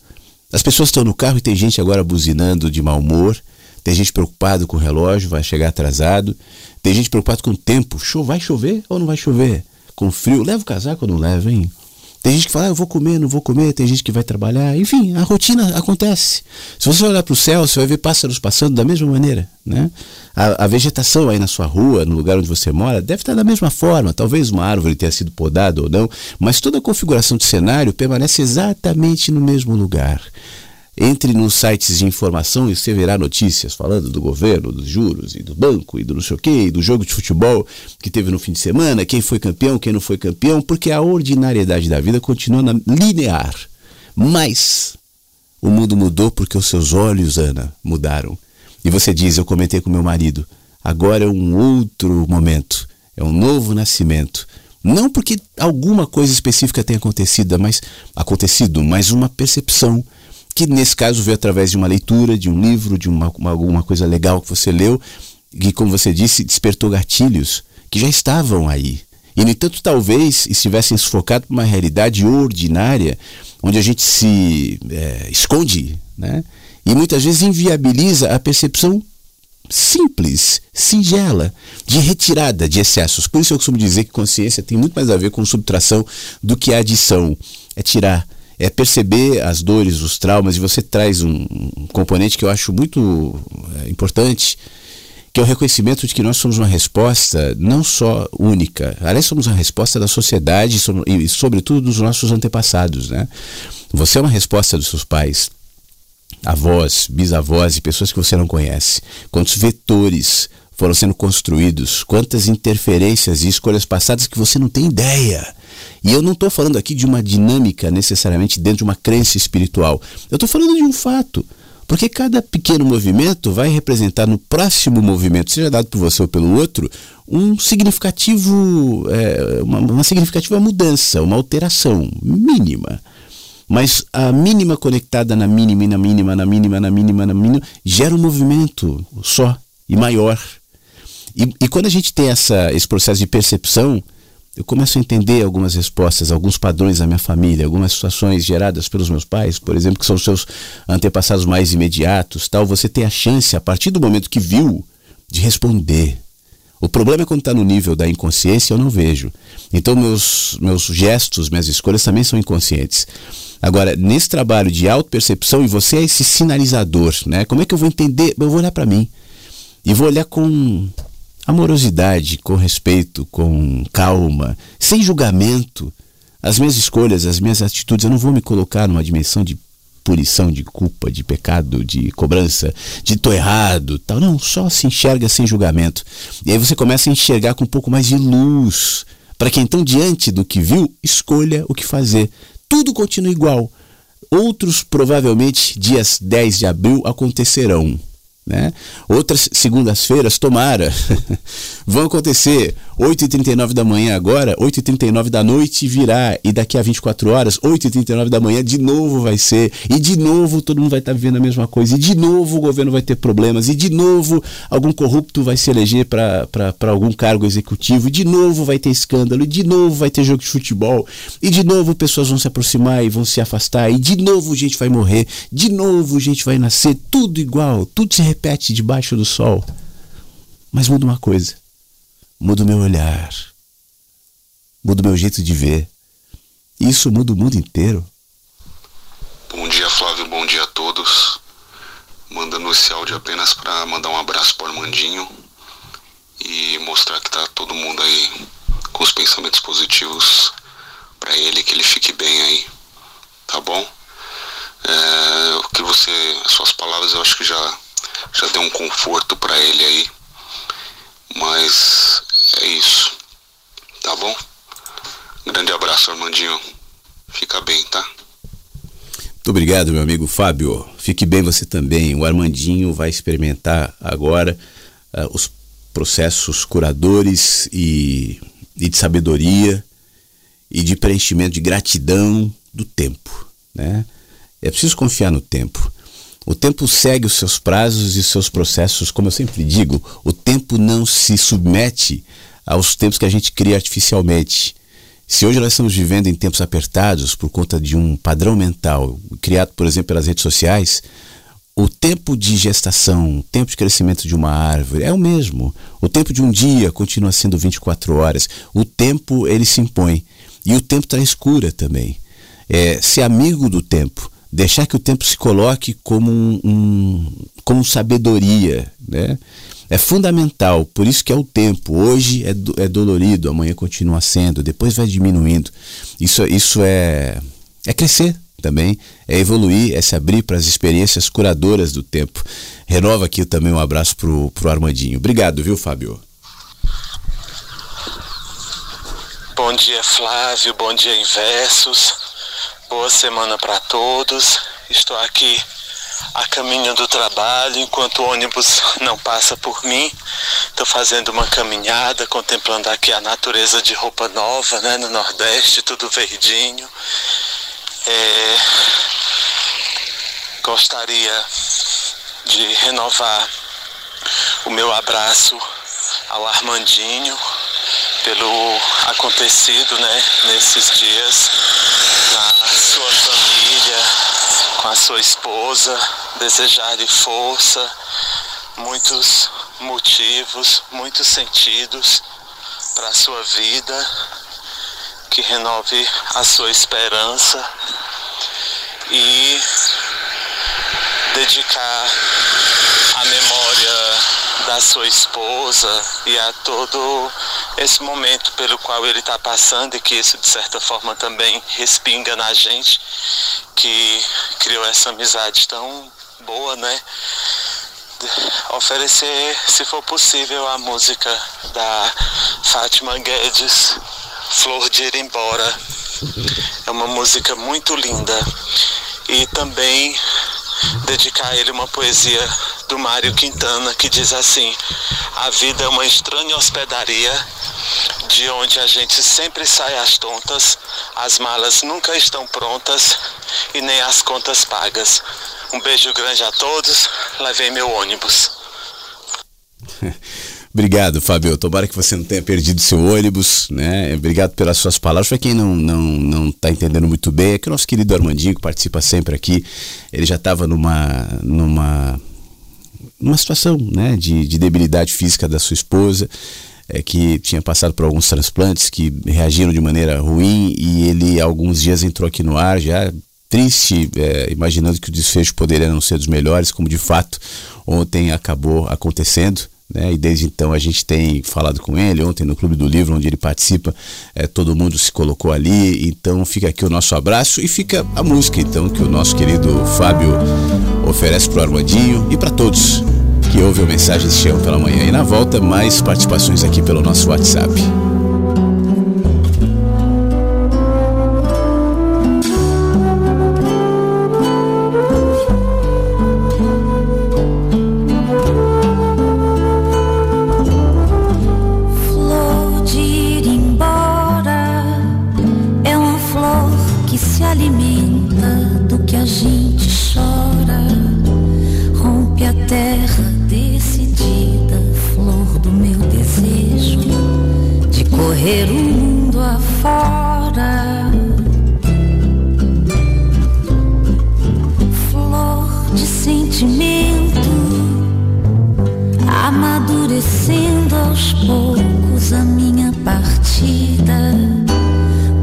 As pessoas estão no carro e tem gente agora buzinando de mau humor. Tem gente preocupado com o relógio, vai chegar atrasado. Tem gente preocupado com o tempo. Vai chover ou não vai chover? Com frio, leva o casaco ou não leva, hein? Tem gente que fala, ah, eu vou comer, não vou comer, tem gente que vai trabalhar, enfim, a rotina acontece. Se você olhar para o céu, você vai ver pássaros passando da mesma maneira, né? A, a, vegetação aí na sua rua, no lugar onde você mora, deve estar da mesma forma. Talvez uma árvore tenha sido podada ou não, mas toda a configuração de cenário permanece exatamente no mesmo lugar. Entre nos sites de informação e você verá notícias falando do governo, dos juros e do banco e do não sei o quê, e do jogo de futebol que teve no fim de semana, quem foi campeão, quem não foi campeão, porque a ordinariedade da vida continua linear. Mas o mundo mudou porque os seus olhos, Ana, mudaram. E você diz: Eu comentei com meu marido, agora é um outro momento, é um novo nascimento. Não porque alguma coisa específica tenha acontecido, mas acontecido, mas uma percepção que nesse caso veio através de uma leitura, de um livro, de uma, uma, alguma coisa legal que você leu, que, como você disse, despertou gatilhos que já estavam aí. E, no entanto, talvez estivessem sufocados por uma realidade ordinária, onde a gente se é, esconde, né? E muitas vezes inviabiliza a percepção simples, singela, de retirada de excessos. Por isso eu costumo dizer que consciência tem muito mais a ver com subtração do que adição. É tirar é perceber as dores, os traumas, e você traz um, componente que eu acho muito é, importante, que é o reconhecimento de que nós somos uma resposta não só única, aliás, somos uma resposta da sociedade e, sobretudo, dos nossos antepassados. Né? Você é uma resposta dos seus pais, avós, bisavós e pessoas que você não conhece. Quantos vetores foram sendo construídos, quantas interferências e escolhas passadas que você não tem ideia. E eu não estou falando aqui de uma dinâmica necessariamente dentro de uma crença espiritual. Eu estou falando de um fato. Porque cada pequeno movimento vai representar no próximo movimento, seja dado por você ou pelo outro, um significativo, é, uma, uma significativa mudança, uma alteração mínima. Mas a mínima conectada na mínima, na mínima, na mínima, na mínima, na mínima, gera um movimento só e maior. E, e quando a gente tem essa, esse processo de percepção, eu começo a entender algumas respostas, alguns padrões da minha família, algumas situações geradas pelos meus pais, por exemplo, que são os seus antepassados mais imediatos, tal. Você tem a chance, a partir do momento que viu, de responder. O problema é quando está no nível da inconsciência, eu não vejo. Então, meus, meus gestos, minhas escolhas também são inconscientes. Agora, nesse trabalho de auto-percepção, e você é esse sinalizador, né? Como é que eu vou entender? Eu vou olhar para mim. E vou olhar com amorosidade, com respeito, com calma, sem julgamento. As minhas escolhas, as minhas atitudes, eu não vou me colocar numa dimensão de punição, de culpa, de pecado, de cobrança, de tô errado, tal. Não, só se enxerga sem julgamento. E aí você começa a enxergar com um pouco mais de luz, para que então diante do que viu, escolha o que fazer. Tudo continua igual. Outros provavelmente dias 10 de abril acontecerão. Né? Outras segundas-feiras, tomara, vão acontecer. 8h39 da manhã agora, 8h39 da noite virá, e daqui a 24 horas, 8h39 da manhã, de novo vai ser, e de novo todo mundo vai estar tá vivendo a mesma coisa, e de novo o governo vai ter problemas, e de novo algum corrupto vai se eleger para algum cargo executivo, e de novo vai ter escândalo, e de novo vai ter jogo de futebol, e de novo pessoas vão se aproximar e vão se afastar, e de novo gente vai morrer, de novo gente vai nascer, tudo igual, tudo se debaixo do sol. Mas muda uma coisa: muda o meu olhar, muda o meu jeito de ver. Isso muda o mundo inteiro. Bom dia, Flávio. Bom dia a todos. Mandando esse áudio apenas para mandar um abraço para Armandinho e mostrar que tá todo mundo aí com os pensamentos positivos para ele, que ele fique bem aí, tá bom? É, o que você, as suas palavras, eu acho que já já deu um conforto para ele aí. Mas é isso. Tá bom? Grande abraço, Armandinho. Fica bem, tá? Muito obrigado, meu amigo Fábio. Fique bem você também. O Armandinho vai experimentar agora uh, os processos curadores e, e, de sabedoria e de preenchimento de gratidão do tempo. Né? É preciso confiar no tempo. O tempo segue os seus prazos e seus processos, como eu sempre digo, o tempo não se submete aos tempos que a gente cria artificialmente. Se hoje nós estamos vivendo em tempos apertados por conta de um padrão mental criado, por exemplo, pelas redes sociais, o tempo de gestação, o tempo de crescimento de uma árvore é o mesmo. O tempo de um dia continua sendo 24 horas. O tempo ele se impõe e o tempo traz cura também. É, ser amigo do tempo, deixar que o tempo se coloque como um, um como sabedoria, né? É fundamental, por isso que é o tempo. Hoje é, do, é dolorido, amanhã continua sendo, depois vai diminuindo. Isso, isso é, é crescer também, é evoluir, é se abrir para as experiências curadoras do tempo. Renova aqui também um abraço pro, pro Armandinho. Obrigado, viu, Fábio? Bom dia, Flávio. Bom dia, Inversos. Boa semana para todos. Estou aqui a caminho do trabalho, enquanto o ônibus não passa por mim. Estou fazendo uma caminhada, contemplando aqui a natureza de roupa nova, né, no Nordeste, tudo verdinho. É... Gostaria de renovar o meu abraço ao Armandinho pelo acontecido, né, nesses dias com a sua esposa, desejar-lhe força, muitos motivos, muitos sentidos para a sua vida, que renove a sua esperança e dedicar a memória da sua esposa e a todo esse momento pelo qual ele está passando e que isso de certa forma também respinga na gente que criou essa amizade tão boa, né? Oferecer, se for possível, a música da Fátima Guedes, Flor de Ir Embora. É uma música muito linda. E também dedicar a ele uma poesia do Mário Quintana que diz assim: A vida é uma estranha hospedaria de onde a gente sempre sai às tontas, as malas nunca estão prontas e nem as contas pagas. Um beijo grande a todos, levei meu ônibus. Obrigado, Fábio. Tomara que você não tenha perdido seu ônibus, né? Obrigado pelas suas palavras. Para quem não não não está entendendo muito bem, é que o nosso querido Armandinho, que participa sempre aqui, ele já estava numa numa numa situação, né, de, de debilidade física da sua esposa é, que tinha passado por alguns transplantes que reagiram de maneira ruim e ele alguns dias entrou aqui no ar já triste, é, imaginando que o desfecho poderia não ser dos melhores, como de fato ontem acabou acontecendo. Né? E desde então a gente tem falado com ele. Ontem no Clube do Livro, onde ele participa, é, todo mundo se colocou ali. Então fica aqui o nosso abraço e fica a música então que o nosso querido Fábio oferece para o Armandinho e para todos que ouve o Mensagens Chão pela manhã. E na volta, mais participações aqui pelo nosso WhatsApp. sentimento amadurecendo aos poucos a minha partida.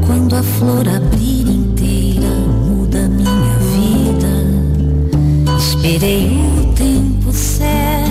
Quando a flor abrir inteira, muda minha vida. Esperei o tempo certo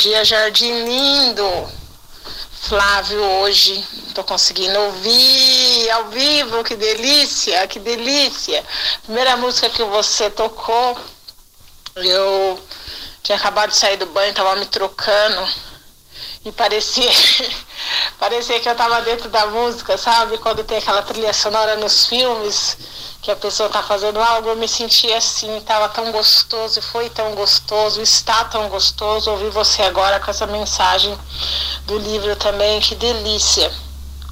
dia, Jardim Lindo. Flávio, hoje tô conseguindo ouvir ao vivo, que delícia, que delícia. Primeira música que você tocou, eu tinha acabado de sair do banho, tava me trocando e parecia parecia que eu tava dentro da música, sabe? Quando tem aquela trilha sonora nos filmes que a pessoa está fazendo algo, eu me senti assim, estava tão gostoso, foi tão gostoso, está tão gostoso ouvir você agora com essa mensagem do livro também, que delícia.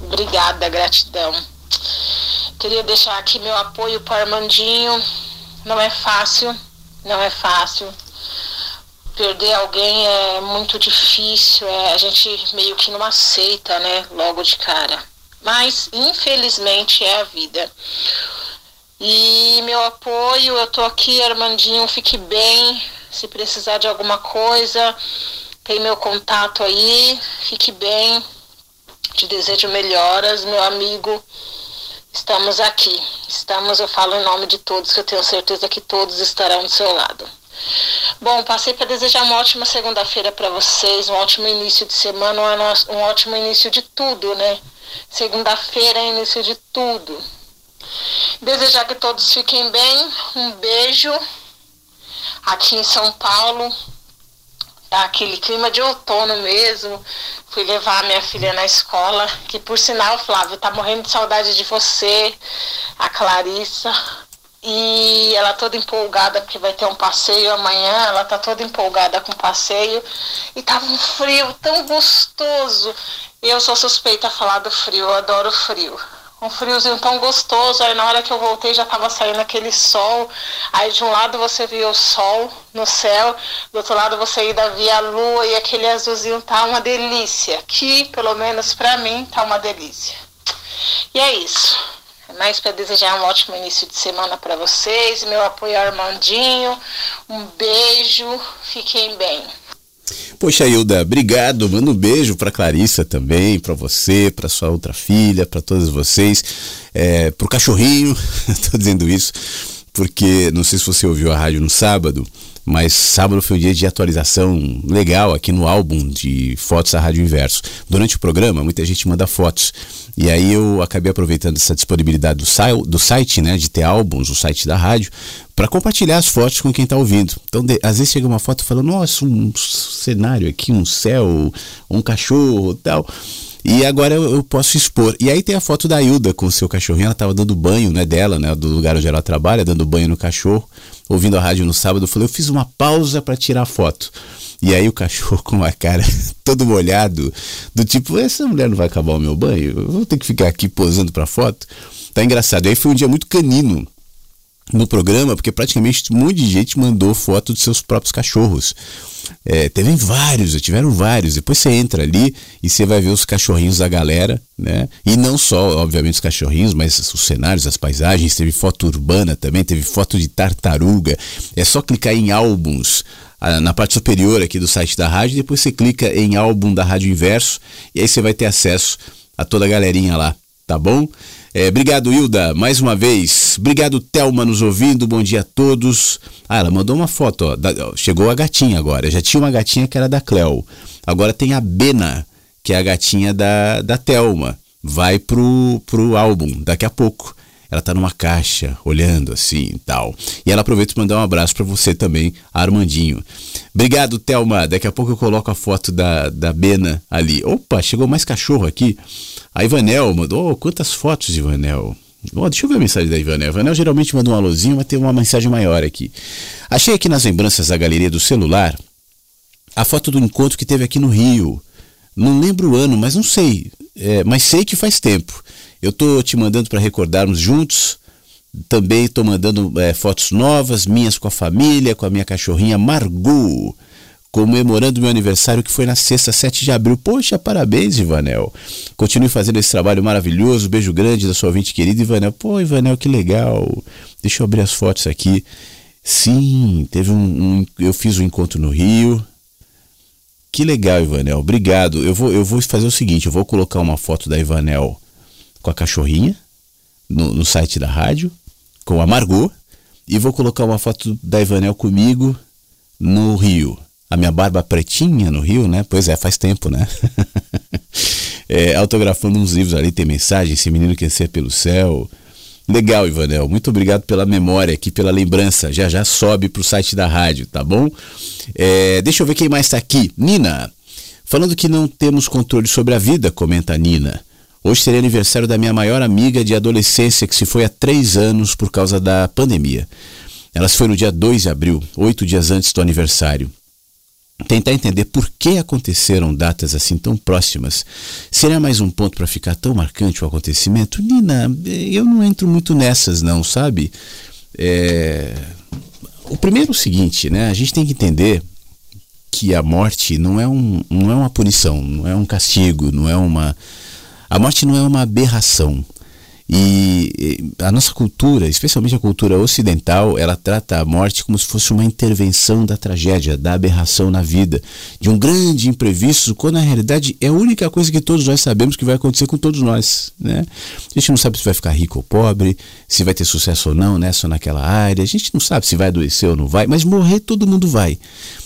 Obrigada, gratidão. Queria deixar aqui meu apoio para Armandinho. Não é fácil, não é fácil. Perder alguém é muito difícil, é, a gente meio que não aceita, né, logo de cara. Mas, infelizmente, é a vida. E meu apoio, eu tô aqui, Armandinho, fique bem. Se precisar de alguma coisa, tem meu contato aí, fique bem. Te desejo melhoras, meu amigo. Estamos aqui. Estamos, eu falo em nome de todos, que eu tenho certeza que todos estarão do seu lado. Bom, passei para desejar uma ótima segunda-feira para vocês, um ótimo início de semana, um ótimo início de tudo, né? Segunda-feira é início de tudo. Desejar que todos fiquem bem. Um beijo. Aqui em São Paulo, tá aquele clima de outono mesmo. Fui levar minha filha na escola, que por sinal, Flávio, tá morrendo de saudade de você, a Clarissa. E ela toda empolgada porque vai ter um passeio amanhã, ela tá toda empolgada com o passeio. E tava um frio tão gostoso. Eu sou suspeita a falar do frio, eu adoro frio um friozinho tão gostoso. Aí na hora que eu voltei já estava saindo aquele sol. Aí de um lado você via o sol no céu, do outro lado você ainda via a lua e aquele azulzinho tá uma delícia. Que, pelo menos para mim, tá uma delícia. E é isso. É mais para desejar um ótimo início de semana para vocês. Meu apoio Armandinho. Um beijo. Fiquem bem. Poxa, Hilda, obrigado. Manda um beijo para Clarissa também, para você, para sua outra filha, para todos vocês, é, pro cachorrinho. Tô dizendo isso porque não sei se você ouviu a rádio no sábado, mas sábado foi um dia de atualização legal aqui no álbum de fotos da Rádio Inverso. Durante o programa, muita gente manda fotos. E aí eu acabei aproveitando essa disponibilidade do, do site, né, de ter álbuns, o site da rádio, para compartilhar as fotos com quem está ouvindo. Então, de, às vezes chega uma foto falando, nossa, um cenário aqui, um céu, um cachorro tal. E agora eu, eu, posso expor. E aí tem a foto da Hilda com o seu cachorrinho, ela estava dando banho, né, dela, né, do lugar onde ela trabalha, dando banho no cachorro, ouvindo a rádio no sábado. Eu falei, eu fiz uma pausa para tirar a foto. E aí o cachorro com a cara todo molhado, do tipo, essa mulher não vai acabar o meu banho, eu vou ter que ficar aqui posando para foto. Tá engraçado. E aí foi um dia muito canino no programa, porque praticamente um monte de gente mandou foto dos seus próprios cachorros. É, teve vários, tiveram vários. Depois você entra ali e você vai ver os cachorrinhos da galera, né? E não só, obviamente, os cachorrinhos, mas os cenários, as paisagens. Teve foto urbana também, teve foto de tartaruga. É só clicar em álbuns na parte superior aqui do site da rádio. Depois você clica em álbum da Rádio Inverso e aí você vai ter acesso a toda a galerinha lá, tá bom? É, obrigado, Hilda, mais uma vez. Obrigado, Thelma, nos ouvindo. Bom dia a todos. Ah, ela mandou uma foto, ó, da, chegou a gatinha agora. Já tinha uma gatinha que era da Cleo. Agora tem a Bena, que é a gatinha da, da Thelma. Vai pro, pro álbum daqui a pouco. Ela tá numa caixa, olhando assim e tal. E ela aproveita para mandar um abraço para você também, Armandinho. Obrigado, Thelma. Daqui a pouco eu coloco a foto da, da Bena ali. Opa, chegou mais cachorro aqui. A Ivanel mandou, oh, quantas fotos, Ivanel? Oh, deixa eu ver a mensagem da Ivanel. A Ivanel geralmente manda um alôzinho, mas tem uma mensagem maior aqui. Achei aqui nas lembranças da galeria do celular a foto do encontro que teve aqui no Rio. Não lembro o ano, mas não sei. É, mas sei que faz tempo. Eu tô te mandando para recordarmos juntos. Também estou mandando é, fotos novas, minhas com a família, com a minha cachorrinha Margot comemorando meu aniversário que foi na sexta, 7 de abril. Poxa, parabéns, Ivanel. Continue fazendo esse trabalho maravilhoso. Beijo grande da sua ouvinte querida, Ivanel. Pô, Ivanel, que legal. Deixa eu abrir as fotos aqui. Sim, teve um, um eu fiz um encontro no Rio. Que legal, Ivanel. Obrigado. Eu vou, eu vou fazer o seguinte, eu vou colocar uma foto da Ivanel com a cachorrinha no, no site da rádio, com a Margot, e vou colocar uma foto da Ivanel comigo no Rio. A minha barba pretinha no Rio, né? Pois é, faz tempo, né? é, autografando uns livros ali, tem mensagem, esse menino quer ser pelo céu. Legal, Ivanel. Muito obrigado pela memória aqui, pela lembrança. Já já sobe pro site da rádio, tá bom? É, deixa eu ver quem mais está aqui. Nina, falando que não temos controle sobre a vida, comenta a Nina. Hoje seria aniversário da minha maior amiga de adolescência, que se foi há três anos por causa da pandemia. Ela se foi no dia 2 de abril, oito dias antes do aniversário. Tentar entender por que aconteceram datas assim tão próximas. Seria mais um ponto para ficar tão marcante o acontecimento? Nina, eu não entro muito nessas, não, sabe? É... O primeiro é o seguinte, né? A gente tem que entender que a morte não é, um, não é uma punição, não é um castigo, não é uma. A morte não é uma aberração. E a nossa cultura, especialmente a cultura ocidental, ela trata a morte como se fosse uma intervenção da tragédia, da aberração na vida, de um grande imprevisto, quando na realidade é a única coisa que todos nós sabemos que vai acontecer com todos nós. Né? A gente não sabe se vai ficar rico ou pobre, se vai ter sucesso ou não nessa ou naquela área, a gente não sabe se vai adoecer ou não vai, mas morrer todo mundo vai.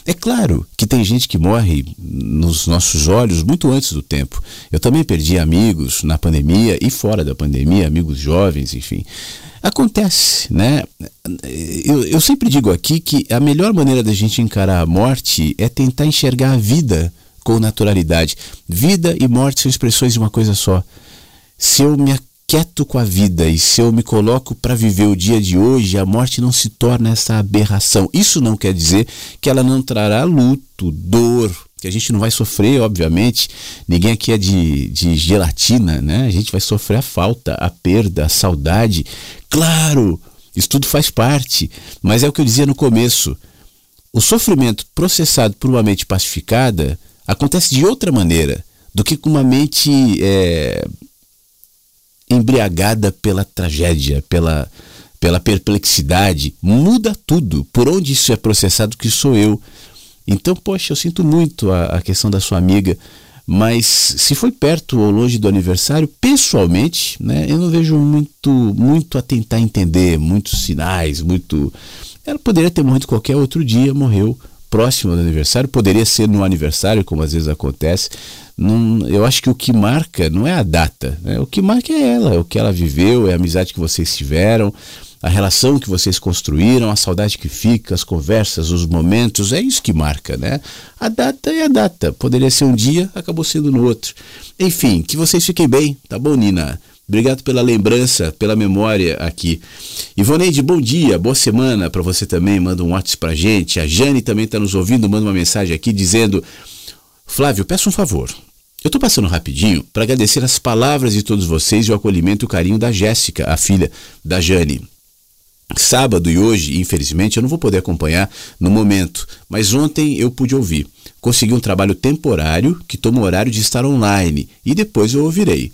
É claro que tem gente que morre nos nossos olhos muito antes do tempo. Eu também perdi amigos na pandemia e fora da pandemia, amigos jovens, enfim. Acontece, né? Eu, eu sempre digo aqui que a melhor maneira da gente encarar a morte é tentar enxergar a vida com naturalidade. Vida e morte são expressões de uma coisa só. Se eu me quieto com a vida e se eu me coloco para viver o dia de hoje, a morte não se torna essa aberração. Isso não quer dizer que ela não trará luto, dor, que a gente não vai sofrer, obviamente. Ninguém aqui é de, de gelatina, né? A gente vai sofrer a falta, a perda, a saudade. Claro, isso tudo faz parte, mas é o que eu dizia no começo. O sofrimento processado por uma mente pacificada acontece de outra maneira do que com uma mente é, embriagada pela tragédia, pela, pela perplexidade, muda tudo. Por onde isso é processado que sou eu. Então, poxa, eu sinto muito a, a questão da sua amiga, mas se foi perto ou longe do aniversário, pessoalmente, né, eu não vejo muito, muito a tentar entender, muitos sinais, muito. Ela poderia ter morrido qualquer outro dia, morreu próximo do aniversário, poderia ser no aniversário, como às vezes acontece, não, eu acho que o que marca não é a data, né? o que marca é ela, é o que ela viveu, é a amizade que vocês tiveram, a relação que vocês construíram, a saudade que fica, as conversas, os momentos, é isso que marca, né? A data é a data, poderia ser um dia, acabou sendo no outro. Enfim, que vocês fiquem bem, tá bom, Nina? Obrigado pela lembrança, pela memória aqui. Ivoneide, bom dia, boa semana para você também. Manda um WhatsApp pra gente. A Jane também está nos ouvindo, manda uma mensagem aqui dizendo: Flávio, peço um favor. Eu estou passando rapidinho para agradecer as palavras de todos vocês e o acolhimento e o carinho da Jéssica, a filha da Jane. Sábado e hoje, infelizmente, eu não vou poder acompanhar no momento, mas ontem eu pude ouvir. Consegui um trabalho temporário que toma o horário de estar online e depois eu ouvirei.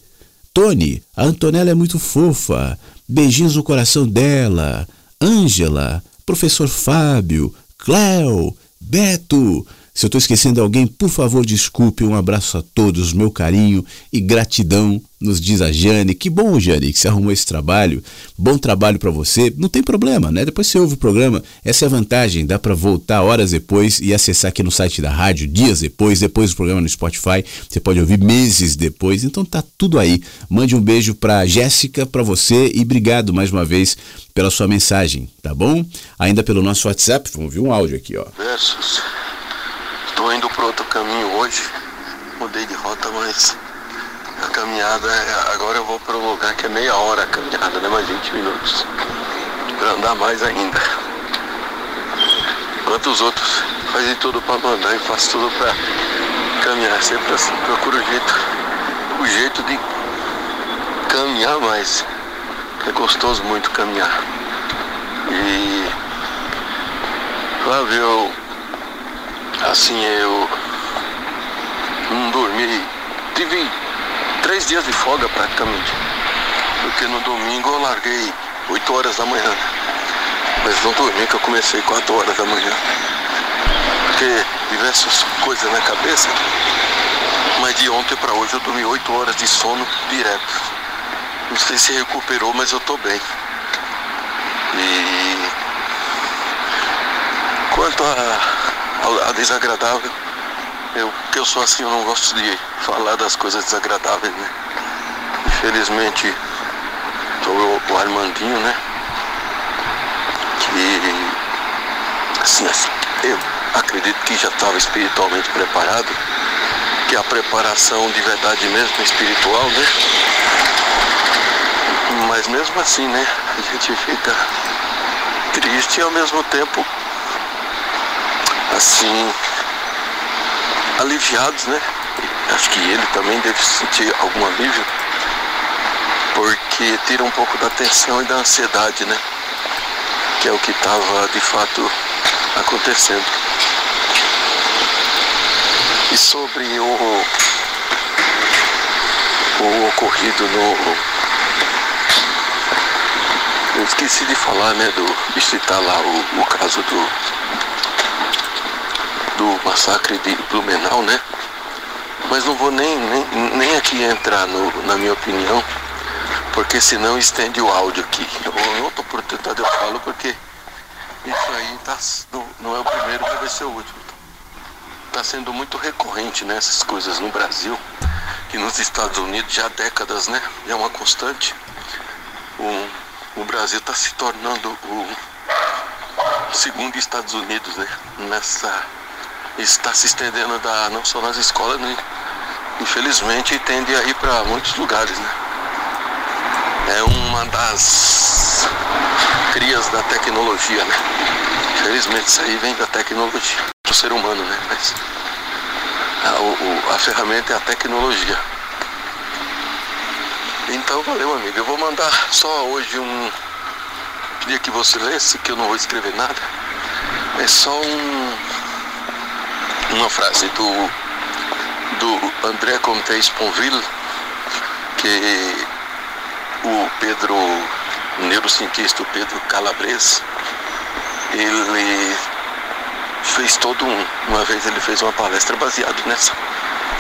Tony, a Antonella é muito fofa. Beijinhos no coração dela. Ângela, professor Fábio, Cléo, Beto, se eu estou esquecendo alguém, por favor, desculpe. Um abraço a todos, meu carinho e gratidão, nos diz a Jane. Que bom, Jane, que você arrumou esse trabalho. Bom trabalho para você. Não tem problema, né? Depois você ouve o programa. Essa é a vantagem. Dá para voltar horas depois e acessar aqui no site da rádio, dias depois, depois do programa no Spotify. Você pode ouvir meses depois. Então tá tudo aí. Mande um beijo para Jéssica, para você e obrigado mais uma vez pela sua mensagem, tá bom? Ainda pelo nosso WhatsApp, vamos ouvir um áudio aqui, ó. Versus. Estou indo para outro caminho hoje. Mudei de rota, mas a caminhada é, agora eu vou para um lugar que é meia hora a caminhada, né? Mais 20 minutos. Para andar mais ainda. Enquanto os outros fazem tudo para mandar e faço tudo para caminhar. Sempre assim, procuro o jeito, o jeito de caminhar mais. É gostoso muito caminhar. E Flávio, eu Assim, eu não dormi. Tive três dias de folga praticamente. Porque no domingo eu larguei 8 horas da manhã. Mas não dormi que eu comecei 4 horas da manhã. Porque diversas coisas na cabeça. Mas de ontem para hoje eu dormi 8 horas de sono direto. Não sei se recuperou, mas eu tô bem. E quanto a, a desagradável, eu, que eu sou assim, eu não gosto de falar das coisas desagradáveis, né? Infelizmente, o, o Armandinho, né? Que, assim, assim, eu acredito que já estava espiritualmente preparado, que a preparação de verdade mesmo é espiritual, né? Mas mesmo assim, né? A gente fica triste e ao mesmo tempo assim aliviados, né? Acho que ele também deve sentir algum alívio, porque tira um pouco da tensão e da ansiedade, né? Que é o que estava de fato acontecendo. E sobre o, o ocorrido no. Eu esqueci de falar, né, do. de citar lá o, o caso do. Do massacre de Blumenau, né? Mas não vou nem, nem, nem aqui entrar no, na minha opinião, porque senão estende o áudio aqui. Em outra oportunidade eu falo porque isso aí tá, não, não é o primeiro, mas vai ser o último. Está sendo muito recorrente nessas né, coisas no Brasil e nos Estados Unidos já há décadas, né? É uma constante. O, o Brasil está se tornando o segundo Estados Unidos, né? Nessa está se estendendo da, não só nas escolas, né? infelizmente tende a ir para muitos lugares, né? É uma das crias da tecnologia, né? Infelizmente isso aí vem da tecnologia, do ser humano, né? Mas a, o, a ferramenta é a tecnologia. Então valeu amigo, eu vou mandar só hoje um. Queria que você lesse, que eu não vou escrever nada. É só um uma frase do, do André Comte Sponville, que o Pedro, o neurocientista Pedro Calabres, ele fez todo um, uma vez ele fez uma palestra baseada nessa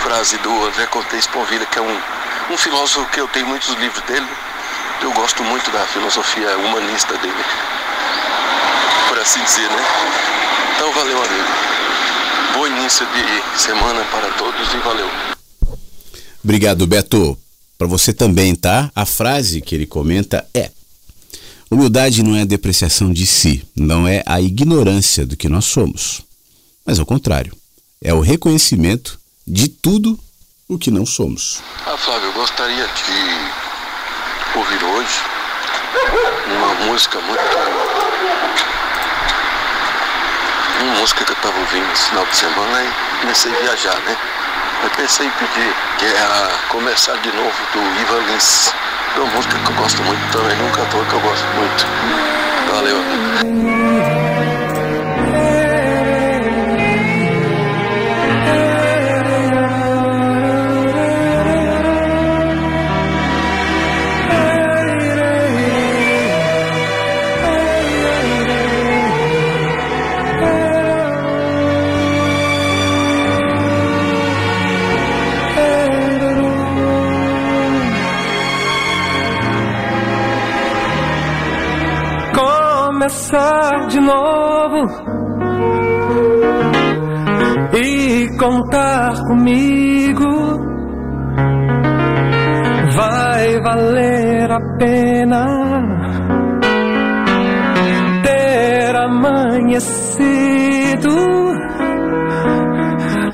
frase do André Comte Sponville, que é um, um filósofo que eu tenho muitos livros dele, eu gosto muito da filosofia humanista dele, por assim dizer, né? Então valeu amigo. Bom início de semana para todos e valeu. Obrigado, Beto. Para você também, tá? A frase que ele comenta é: Humildade não é a depreciação de si, não é a ignorância do que nós somos. Mas ao contrário, é o reconhecimento de tudo o que não somos. Ah, Flávio, eu gostaria de ouvir hoje uma música muito uma música que eu estava ouvindo esse final de semana e comecei a viajar, né? Aí pensei em pedir, que é a Começar de Novo do Ivan Lins. É uma música que eu gosto muito também, um cantor que eu gosto muito. Valeu, começar de novo e contar comigo. Vai valer a pena ter amanhecido,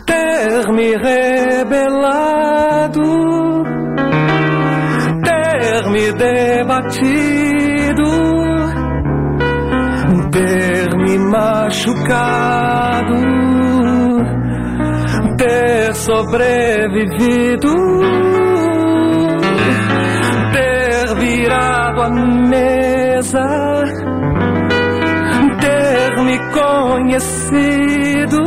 ter me rebelado, ter me debatido machucado, ter sobrevivido, ter virado a mesa, ter me conhecido,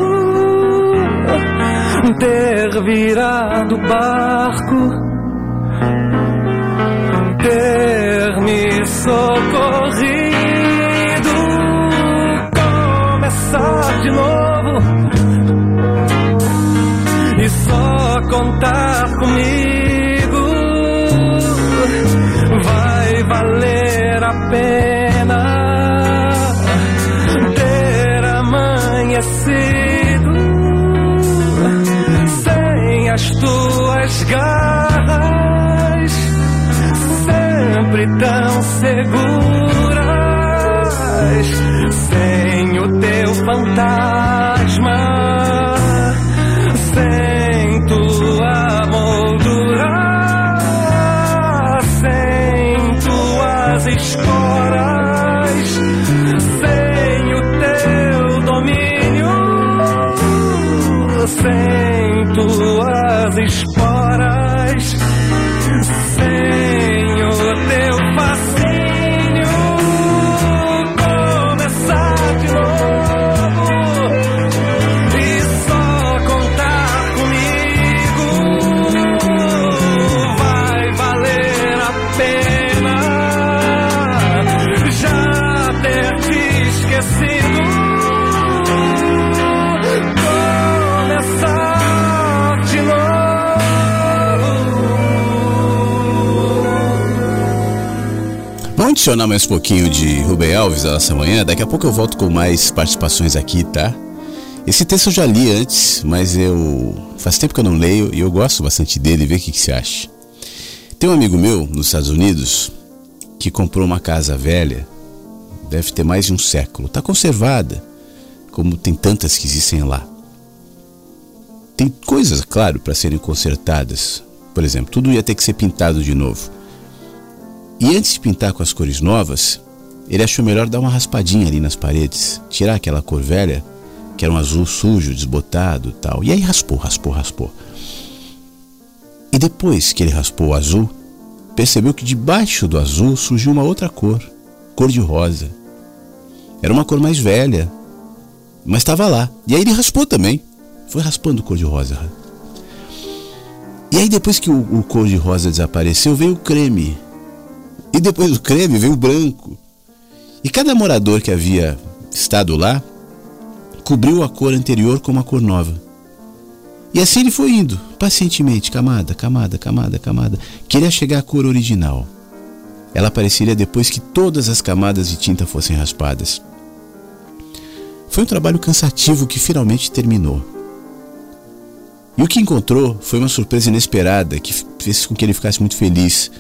ter virado barco, ter me socorrido. De novo. E só contar comigo vai valer a pena ter amanhecido sem as tuas garras, sempre tão seguras, teu fantasma, adicionar mais um pouquinho de Rubem Alves a nossa manhã. Daqui a pouco eu volto com mais participações aqui, tá? Esse texto eu já li antes, mas eu. Faz tempo que eu não leio e eu gosto bastante dele. Vê o que, que você acha. Tem um amigo meu nos Estados Unidos que comprou uma casa velha, deve ter mais de um século. Tá conservada, como tem tantas que existem lá. Tem coisas, claro, para serem consertadas. Por exemplo, tudo ia ter que ser pintado de novo. E antes de pintar com as cores novas, ele achou melhor dar uma raspadinha ali nas paredes, tirar aquela cor velha, que era um azul sujo, desbotado, tal. E aí raspou, raspou, raspou. E depois que ele raspou o azul, percebeu que debaixo do azul surgiu uma outra cor, cor de rosa. Era uma cor mais velha, mas estava lá. E aí ele raspou também. Foi raspando cor de rosa. E aí depois que o, o cor de rosa desapareceu, veio o creme. E depois do creme veio o branco. E cada morador que havia estado lá cobriu a cor anterior com uma cor nova. E assim ele foi indo, pacientemente, camada, camada, camada, camada. Queria chegar à cor original. Ela apareceria depois que todas as camadas de tinta fossem raspadas. Foi um trabalho cansativo que finalmente terminou. E o que encontrou foi uma surpresa inesperada que fez com que ele ficasse muito feliz.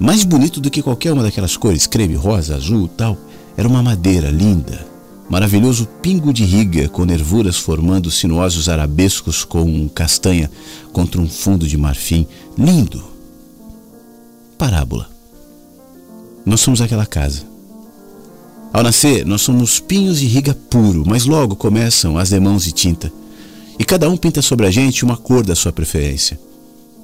Mais bonito do que qualquer uma daquelas cores, creme, rosa, azul, tal, era uma madeira linda, maravilhoso pingo de riga com nervuras formando sinuosos arabescos com castanha contra um fundo de marfim, lindo. Parábola. Nós somos aquela casa. Ao nascer, nós somos pinhos de riga puro, mas logo começam as demãos de tinta. E cada um pinta sobre a gente uma cor da sua preferência.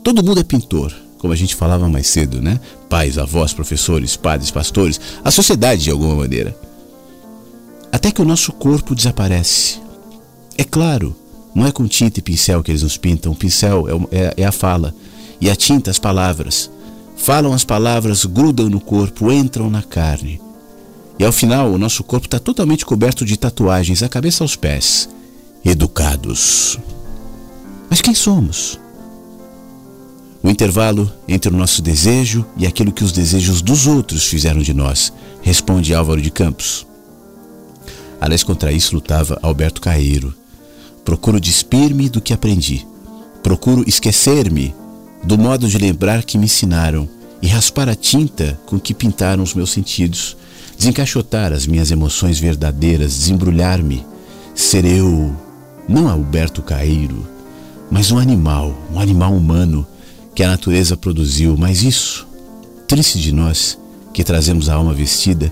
Todo mundo é pintor, como a gente falava mais cedo, né? Pais, avós, professores, padres, pastores, a sociedade de alguma maneira. Até que o nosso corpo desaparece. É claro, não é com tinta e pincel que eles nos pintam, o pincel é, é- é a fala, e a tinta as palavras. Falam as palavras, grudam no corpo, entram na carne. E ao final, o nosso corpo está totalmente coberto de tatuagens, da cabeça aos pés. Educados. Mas quem somos? O intervalo entre o nosso desejo e aquilo que os desejos dos outros fizeram de nós, responde Álvaro de Campos. Aliás, contra isso lutava Alberto Caeiro. Procuro despir-me do que aprendi. Procuro esquecer-me do modo de lembrar que me ensinaram e raspar a tinta com que pintaram os meus sentidos, desencaixotar as minhas emoções verdadeiras, desembrulhar-me, ser eu, não Alberto Caeiro, mas um animal, um animal humano que a natureza produziu, mas isso, triste de nós que trazemos a alma vestida,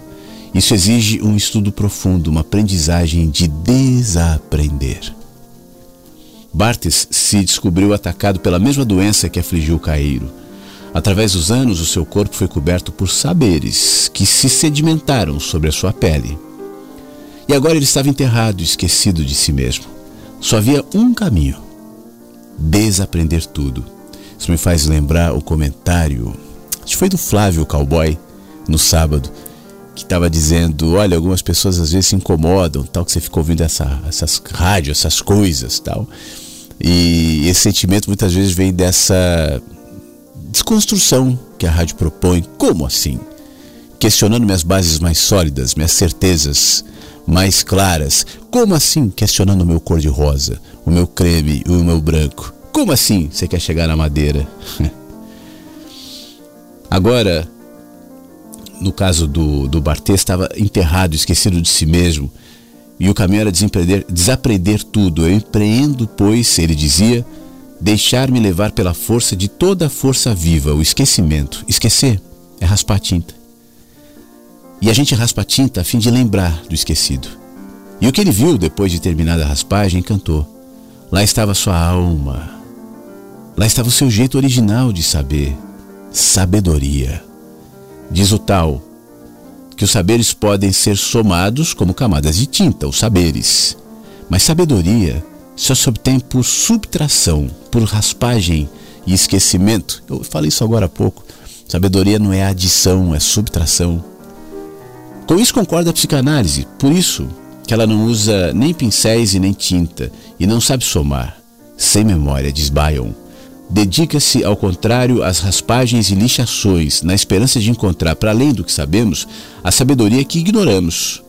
isso exige um estudo profundo, uma aprendizagem de desaprender. Bartes se descobriu atacado pela mesma doença que afligiu Cairo. Através dos anos, o seu corpo foi coberto por saberes que se sedimentaram sobre a sua pele. E agora ele estava enterrado, esquecido de si mesmo. Só havia um caminho: desaprender tudo. Isso me faz lembrar o comentário, acho que foi do Flávio Cowboy, no sábado, que estava dizendo: olha, algumas pessoas às vezes se incomodam, tal, que você fica ouvindo essa, essas rádios, essas coisas, tal. E esse sentimento muitas vezes vem dessa desconstrução que a rádio propõe. Como assim? Questionando minhas bases mais sólidas, minhas certezas mais claras. Como assim? Questionando o meu cor-de-rosa, o meu creme e o meu branco. Como assim você quer chegar na madeira? Agora, no caso do, do Bartê, estava enterrado, esquecido de si mesmo. E o caminho era desaprender, tudo. Eu empreendo, pois, ele dizia, deixar-me levar pela força de toda a força viva, o esquecimento. Esquecer é raspar tinta. E a gente raspa tinta a fim de lembrar do esquecido. E o que ele viu depois de terminada a raspagem encantou. Lá estava sua alma. Lá estava o seu jeito original de saber. Sabedoria. Diz o tal que os saberes podem ser somados como camadas de tinta, os saberes. Mas sabedoria só se obtém por subtração, por raspagem e esquecimento. Eu falei isso agora há pouco. Sabedoria não é adição, é subtração. Com isso concorda a psicanálise, por isso que ela não usa nem pincéis e nem tinta e não sabe somar. Sem memória, diz Bayon. Dedica-se, ao contrário, às raspagens e lixações, na esperança de encontrar, para além do que sabemos, a sabedoria que ignoramos.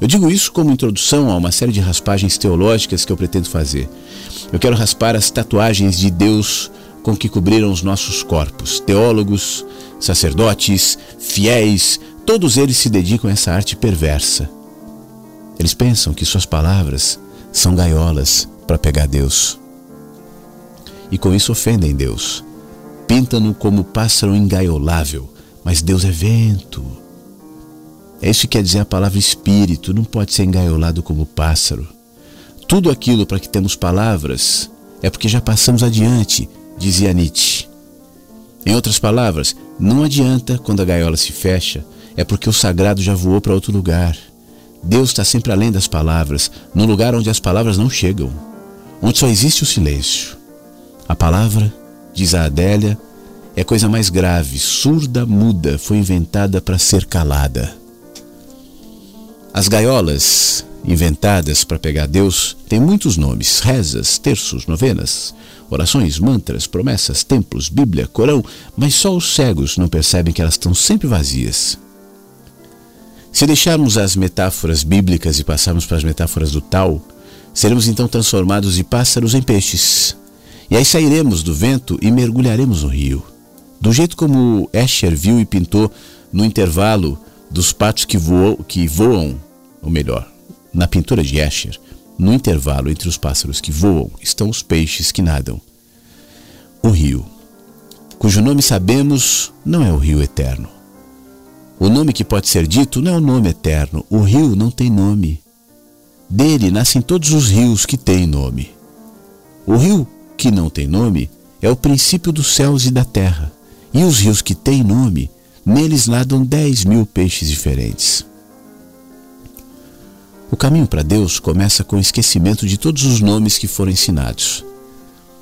Eu digo isso como introdução a uma série de raspagens teológicas que eu pretendo fazer. Eu quero raspar as tatuagens de Deus com que cobriram os nossos corpos. Teólogos, sacerdotes, fiéis, todos eles se dedicam a essa arte perversa. Eles pensam que suas palavras são gaiolas para pegar Deus. E com isso ofendem Deus. Pintam-no como pássaro engaiolável, mas Deus é vento. É isso que quer dizer a palavra espírito, não pode ser engaiolado como pássaro. Tudo aquilo para que temos palavras é porque já passamos adiante, dizia Nietzsche. Em outras palavras, não adianta quando a gaiola se fecha, é porque o sagrado já voou para outro lugar. Deus está sempre além das palavras, num lugar onde as palavras não chegam, onde só existe o silêncio. A palavra, diz a Adélia, é coisa mais grave, surda, muda, foi inventada para ser calada. As gaiolas inventadas para pegar Deus têm muitos nomes: rezas, terços, novenas, orações, mantras, promessas, templos, Bíblia, Corão, mas só os cegos não percebem que elas estão sempre vazias. Se deixarmos as metáforas bíblicas e passarmos para as metáforas do tal, seremos então transformados de pássaros em peixes. E aí sairemos do vento e mergulharemos no rio. Do jeito como Escher viu e pintou no intervalo dos patos que, voam, que voam, ou melhor, na pintura de Escher, no intervalo entre os pássaros que voam estão os peixes que nadam. O rio, cujo nome sabemos não é o rio eterno o nome que pode ser dito não é o nome eterno. O rio não tem nome. Dele nascem todos os rios que têm nome. O rio que não tem nome é o princípio dos céus e da terra. E os rios que têm nome, neles nadam dez mil peixes diferentes. O caminho para Deus começa com o esquecimento de todos os nomes que foram ensinados.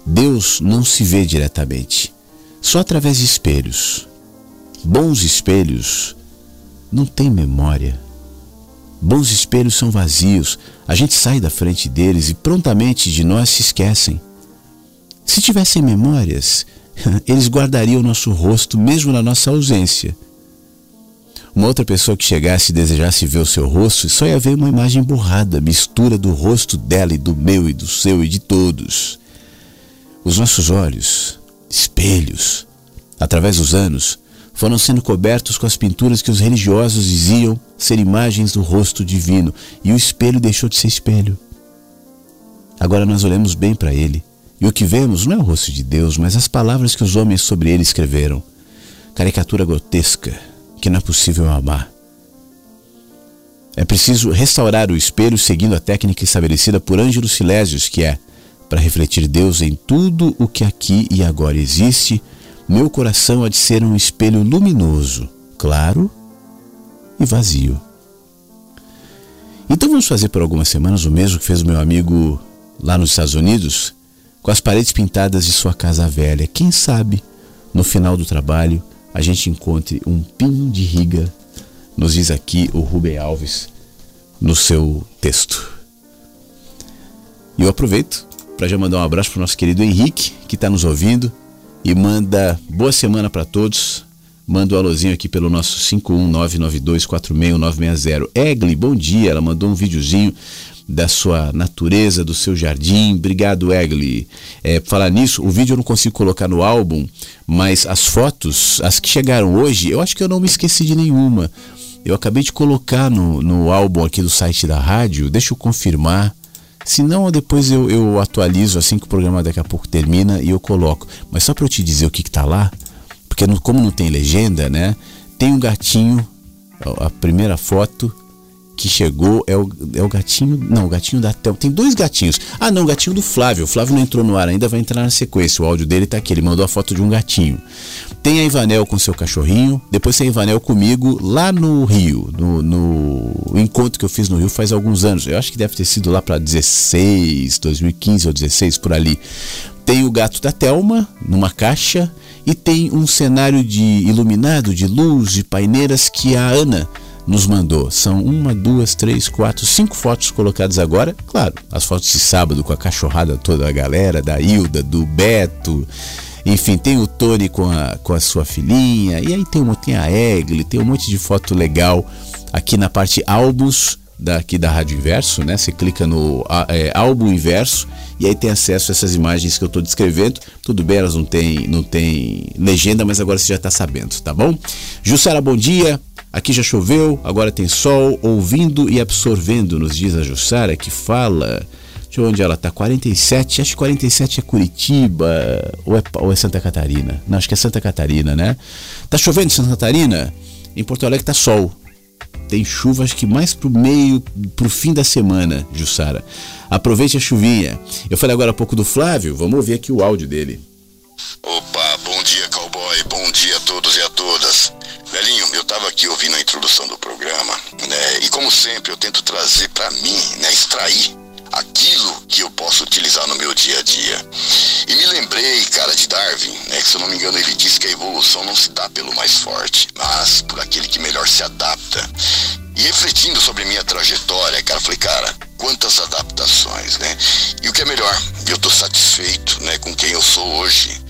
Deus não se vê diretamente, só através de espelhos. Bons espelhos não tem memória. Bons espelhos são vazios, a gente sai da frente deles e prontamente de nós se esquecem. Se tivessem memórias, eles guardariam nosso rosto mesmo na nossa ausência. Uma outra pessoa que chegasse e desejasse ver o seu rosto só ia ver uma imagem borrada, mistura do rosto dela e do meu e do seu e de todos. Os nossos olhos, espelhos, através dos anos, foram sendo cobertos com as pinturas que os religiosos diziam ser imagens do rosto divino, e o espelho deixou de ser espelho. Agora nós olhamos bem para ele, e o que vemos não é o rosto de Deus, mas as palavras que os homens sobre ele escreveram. Caricatura grotesca que não é possível amar. É preciso restaurar o espelho seguindo a técnica estabelecida por Ângelo Silésios, que é para refletir Deus em tudo o que aqui e agora existe meu coração há de ser um espelho luminoso, claro e vazio. Então vamos fazer por algumas semanas o mesmo que fez o meu amigo lá nos Estados Unidos, com as paredes pintadas de sua casa velha. Quem sabe, no final do trabalho, a gente encontre um pinho de riga, nos diz aqui o Rubem Alves no seu texto. E eu aproveito para já mandar um abraço para o nosso querido Henrique, que está nos ouvindo e manda boa semana para todos. manda um alôzinho aqui pelo nosso 51992461960. Egli, bom dia. Ela mandou um videozinho da sua natureza, do seu jardim. Obrigado, Egli. É, falar nisso, o vídeo eu não consigo colocar no álbum, mas as fotos, as que chegaram hoje, eu acho que eu não me esqueci de nenhuma. Eu acabei de colocar no, no álbum aqui do site da rádio, deixa eu confirmar. Se não, depois eu, eu atualizo assim que o programa daqui a pouco termina e eu coloco. Mas só para eu te dizer o que, que tá lá, porque não, como não tem legenda, né? Tem um gatinho, a primeira foto que chegou é o, é o gatinho. Não, o gatinho da Thelma. Tem dois gatinhos. Ah, não, o gatinho do Flávio. O Flávio não entrou no ar ainda, vai entrar na sequência. O áudio dele tá aqui. Ele mandou a foto de um gatinho. Tem a Ivanel com seu cachorrinho. Depois tem a Ivanel comigo lá no Rio. No, no encontro que eu fiz no Rio faz alguns anos. Eu acho que deve ter sido lá para 16, 2015 ou 16 por ali. Tem o gato da Thelma numa caixa. E tem um cenário de iluminado, de luz, de paineiras que a Ana nos mandou. São uma, duas, três, quatro, cinco fotos colocadas agora. Claro, as fotos de sábado com a cachorrada toda a galera, da Hilda, do Beto. Enfim, tem o Tony com a, com a sua filhinha. E aí tem, uma, tem a Egli, tem um monte de foto legal aqui na parte álbuns daqui da Rádio Inverso, né? Você clica no é, álbum inverso e aí tem acesso a essas imagens que eu estou descrevendo. Tudo bem, elas não têm não tem legenda, mas agora você já está sabendo, tá bom? Jussara, bom dia. Aqui já choveu, agora tem sol, ouvindo e absorvendo, nos diz a Jussara, que fala. De onde ela tá? 47, acho que 47 é Curitiba ou é, ou é Santa Catarina? Não, acho que é Santa Catarina, né? Tá chovendo em Santa Catarina? Em Porto Alegre tá sol. Tem chuva, acho que mais pro meio, pro fim da semana, Jussara. Aproveite a chuvinha. Eu falei agora há pouco do Flávio, vamos ouvir aqui o áudio dele. Opa, bom dia, cowboy. Bom dia a todos e a todas. Velhinho, eu estava aqui ouvindo a introdução do programa, né? E como sempre, eu tento trazer para mim, né, extrair aquilo que eu posso utilizar no meu dia a dia. E me lembrei, cara, de Darwin, né, que se eu não me engano ele disse que a evolução não se dá pelo mais forte, mas por aquele que melhor se adapta. E refletindo sobre minha trajetória, cara, falei, cara, quantas adaptações, né? E o que é melhor, eu tô satisfeito, né, com quem eu sou hoje.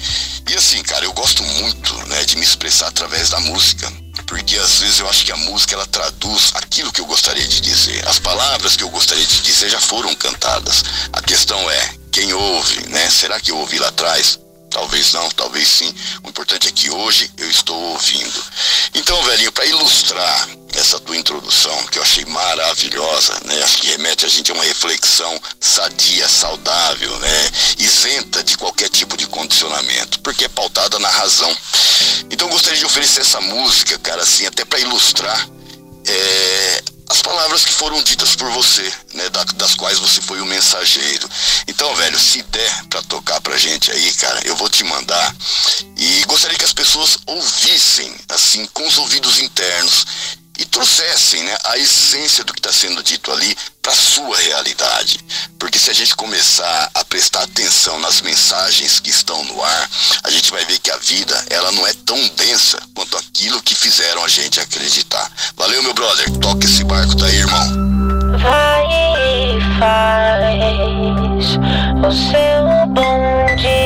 E assim, cara, eu gosto muito, né, de me expressar através da música porque às vezes eu acho que a música ela traduz aquilo que eu gostaria de dizer. As palavras que eu gostaria de dizer já foram cantadas. A questão é quem ouve, né? Será que eu ouvi lá atrás? Talvez não, talvez sim. O importante é que hoje eu estou ouvindo. Então, velhinho, para ilustrar essa tua introdução, que eu achei maravilhosa, né? Acho que remete a gente a uma reflexão sadia, saudável, né? Isenta de qualquer tipo de condicionamento, porque é pautada na razão. Então, gostaria de oferecer essa música, cara, assim, até para ilustrar é, as palavras que foram ditas por você, né, das quais você foi o mensageiro. Então, velho, se der para tocar pra gente aí, cara, eu vou te mandar e gostaria que as pessoas ouvissem assim com os ouvidos internos e trouxessem né, a essência do que está sendo dito ali para sua realidade. Porque se a gente começar a prestar atenção nas mensagens que estão no ar, a gente vai ver que a vida ela não é tão densa quanto aquilo que fizeram a gente acreditar. Valeu, meu brother. Toca esse barco daí, irmão. Vai e faz o seu bom dia.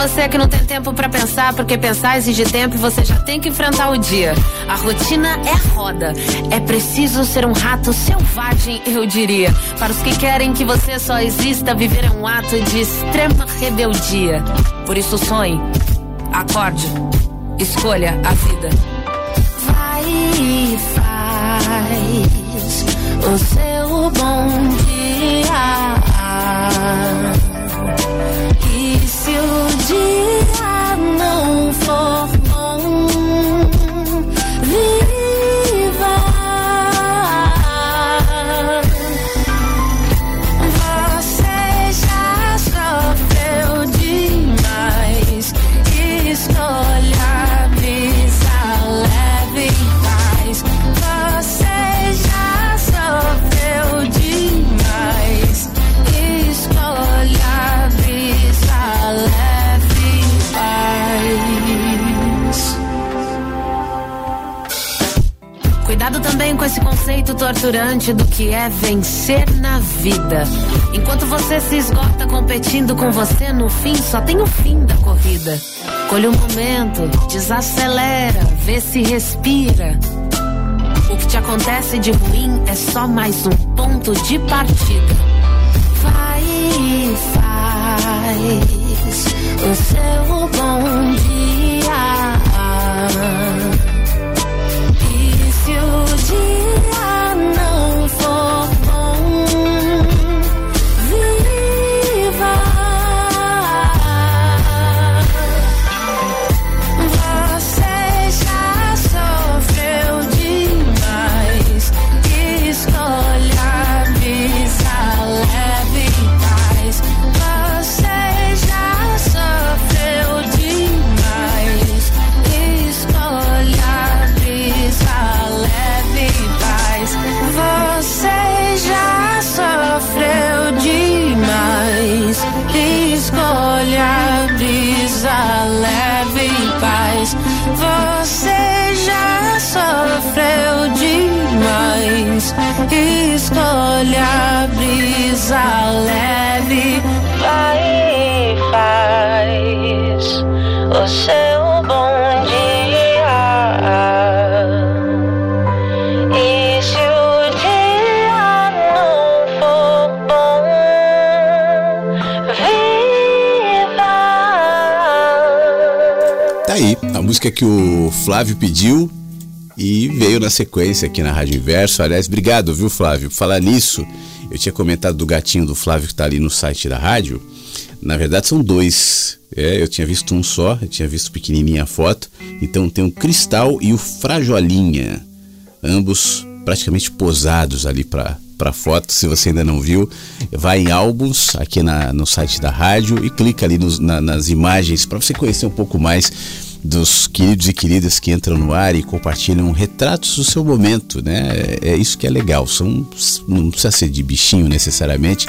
Você que não tem tempo pra pensar, porque pensar exige tempo e você já tem que enfrentar o dia. A rotina é roda. É preciso ser um rato selvagem, eu diria. Para os que querem que você só exista, viver é um ato de extrema rebeldia. Por isso sonhe, acorde, escolha a vida. vai e faz o seu bom dia. Se o dia não for com esse conceito torturante do que é vencer na vida. Enquanto você se esgota competindo com você, no fim só tem o fim da corrida. Colhe um momento, desacelera, vê se respira. O que te acontece de ruim é só mais um ponto de partida. Vai e faz o seu bom dia. E se o música que o Flávio pediu e veio na sequência aqui na Rádio Inverso. Aliás, obrigado, viu, Flávio? Falar nisso, eu tinha comentado do gatinho do Flávio que tá ali no site da rádio. Na verdade, são dois. É, eu tinha visto um só, eu tinha visto pequenininha a foto. Então tem o Cristal e o Frajolinha. Ambos praticamente posados ali para para foto, se você ainda não viu, vai em álbuns aqui na, no site da rádio e clica ali nos, na, nas imagens para você conhecer um pouco mais dos queridos e queridas que entram no ar e compartilham retratos do seu momento, né? É, isso que é legal. São, não precisa ser de bichinho necessariamente,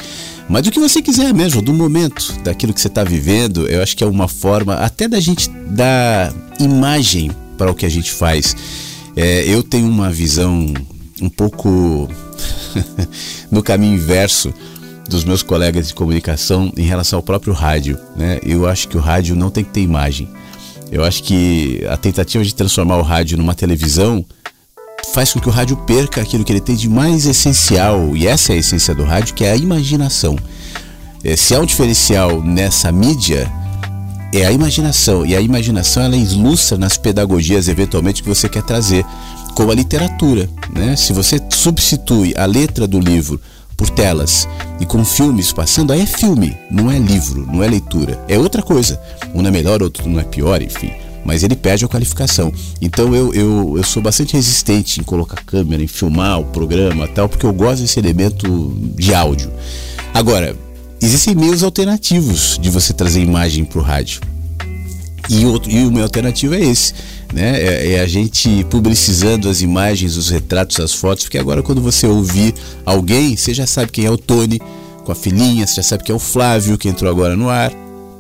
mas do que você quiser mesmo, do momento, daquilo que você está vivendo. Eu acho que é uma forma até da gente dar imagem para o que a gente faz. É, eu tenho uma visão um pouco no caminho inverso dos meus colegas de comunicação em relação ao próprio rádio. Né? Eu acho que o rádio não tem que ter imagem. Eu acho que a tentativa de transformar o rádio numa televisão faz com que o rádio perca aquilo que ele tem de mais essencial, e essa é a essência do rádio, que é a imaginação. É, se há um diferencial nessa mídia, é a imaginação. E a imaginação ela ilustra nas pedagogias, eventualmente, que você quer trazer, como a literatura. Né? Se você substitui a letra do livro por telas e com filmes passando, aí é filme, não é livro, não é leitura. É outra coisa. Um é melhor, outro não é pior, enfim. Mas ele perde a qualificação. Então eu, eu, eu sou bastante resistente em colocar câmera, em filmar o programa tal, porque eu gosto desse elemento de áudio. Agora, existem meios alternativos de você trazer imagem para o rádio. E, outro, e o meu alternativo é esse, né? É, é, a gente publicizando as imagens, os retratos, as fotos, porque agora quando você ouvir alguém, você já sabe quem é o Tony com a filhinha, você já sabe quem é o Flávio que entrou agora no ar,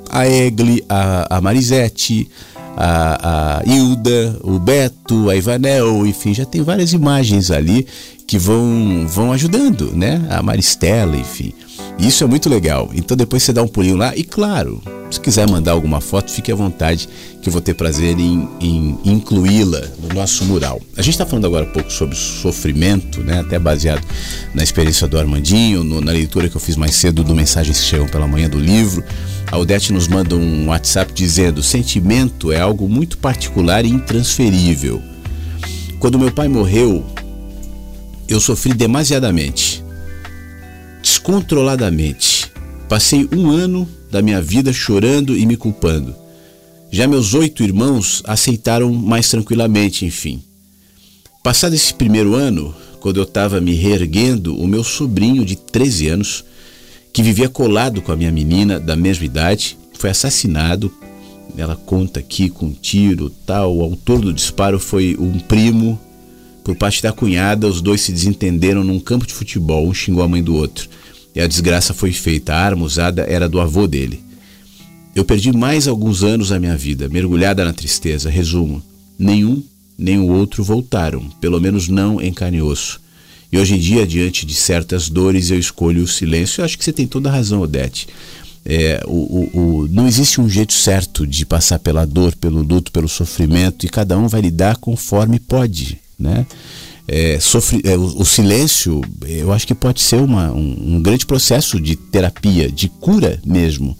a Egli, a, a Marisete, a, a Hilda, o Beto, a Ivanel, enfim, já tem várias imagens ali que vão, vão ajudando, né? A Maristela, enfim. Isso é muito legal. Então depois você dá um pulinho lá e claro, se quiser mandar alguma foto, fique à vontade que eu vou ter prazer em, em incluí-la no nosso mural. A gente está falando agora um pouco sobre sofrimento, né? Até baseado na experiência do Armandinho, no, na leitura que eu fiz mais cedo do Mensagens que Chegam pela Manhã do livro. A Odete nos manda um WhatsApp dizendo: sentimento é algo muito particular e intransferível. Quando meu pai morreu, eu sofri demasiadamente, descontroladamente. Passei um ano da minha vida chorando e me culpando. Já meus oito irmãos aceitaram mais tranquilamente, enfim. Passado esse primeiro ano, quando eu estava me reerguendo, o meu sobrinho de 13 anos, que vivia colado com a minha menina da mesma idade, foi assassinado. Ela conta aqui com um tiro, tal. O autor do disparo foi um primo por parte da cunhada. Os dois se desentenderam num campo de futebol, um xingou a mãe do outro. E a desgraça foi feita. A arma usada era do avô dele. Eu perdi mais alguns anos da minha vida, mergulhada na tristeza. Resumo: nenhum nem o outro voltaram, pelo menos não em carne e osso. E hoje em dia, diante de certas dores, eu escolho o silêncio. Eu acho que você tem toda a razão, Odete. É, o, o, o, não existe um jeito certo de passar pela dor, pelo luto, pelo sofrimento, e cada um vai lidar conforme pode. Né? É, sofre, é, o, o, silêncio, eu acho que pode ser uma, um, um, grande processo de terapia, de cura mesmo,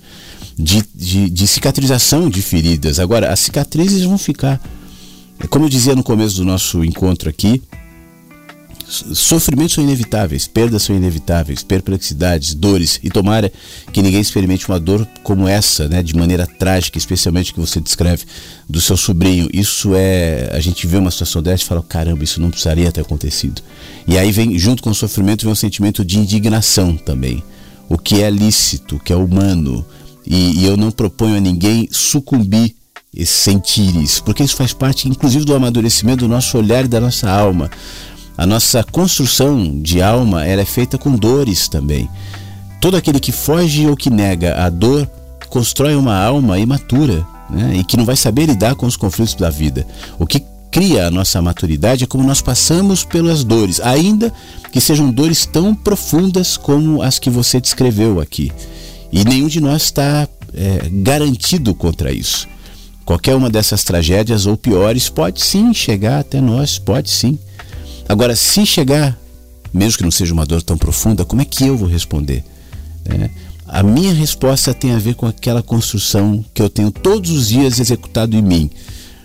de, de, de cicatrização de feridas. Agora, as cicatrizes vão ficar. É como eu dizia no começo do nosso encontro aqui, sofrimentos são inevitáveis, perdas são inevitáveis, perplexidades, dores, e tomara que ninguém experimente uma dor como essa, né, de maneira trágica, especialmente que você descreve do seu sobrinho. Isso é, a gente vê uma situação dessa e fala, caramba, isso não precisaria ter acontecido. E aí vem, junto com o sofrimento, vem um sentimento de indignação também, o que é lícito, o que é humano, e, e eu não proponho a ninguém sucumbir sentir isso, porque isso faz parte, inclusive, do amadurecimento do nosso olhar e da nossa alma. A nossa construção de alma ela é feita com dores também. Todo aquele que foge ou que nega a dor constrói uma alma imatura né? e que não vai saber lidar com os conflitos da vida. O que cria a nossa maturidade é como nós passamos pelas dores, ainda que sejam dores tão profundas como as que você descreveu aqui. E nenhum de nós está é, garantido contra isso. Qualquer uma dessas tragédias ou piores pode sim chegar até nós, pode sim. Agora, se chegar, mesmo que não seja uma dor tão profunda, como é que eu vou responder? É, a minha resposta tem a ver com aquela construção que eu tenho todos os dias executado em mim.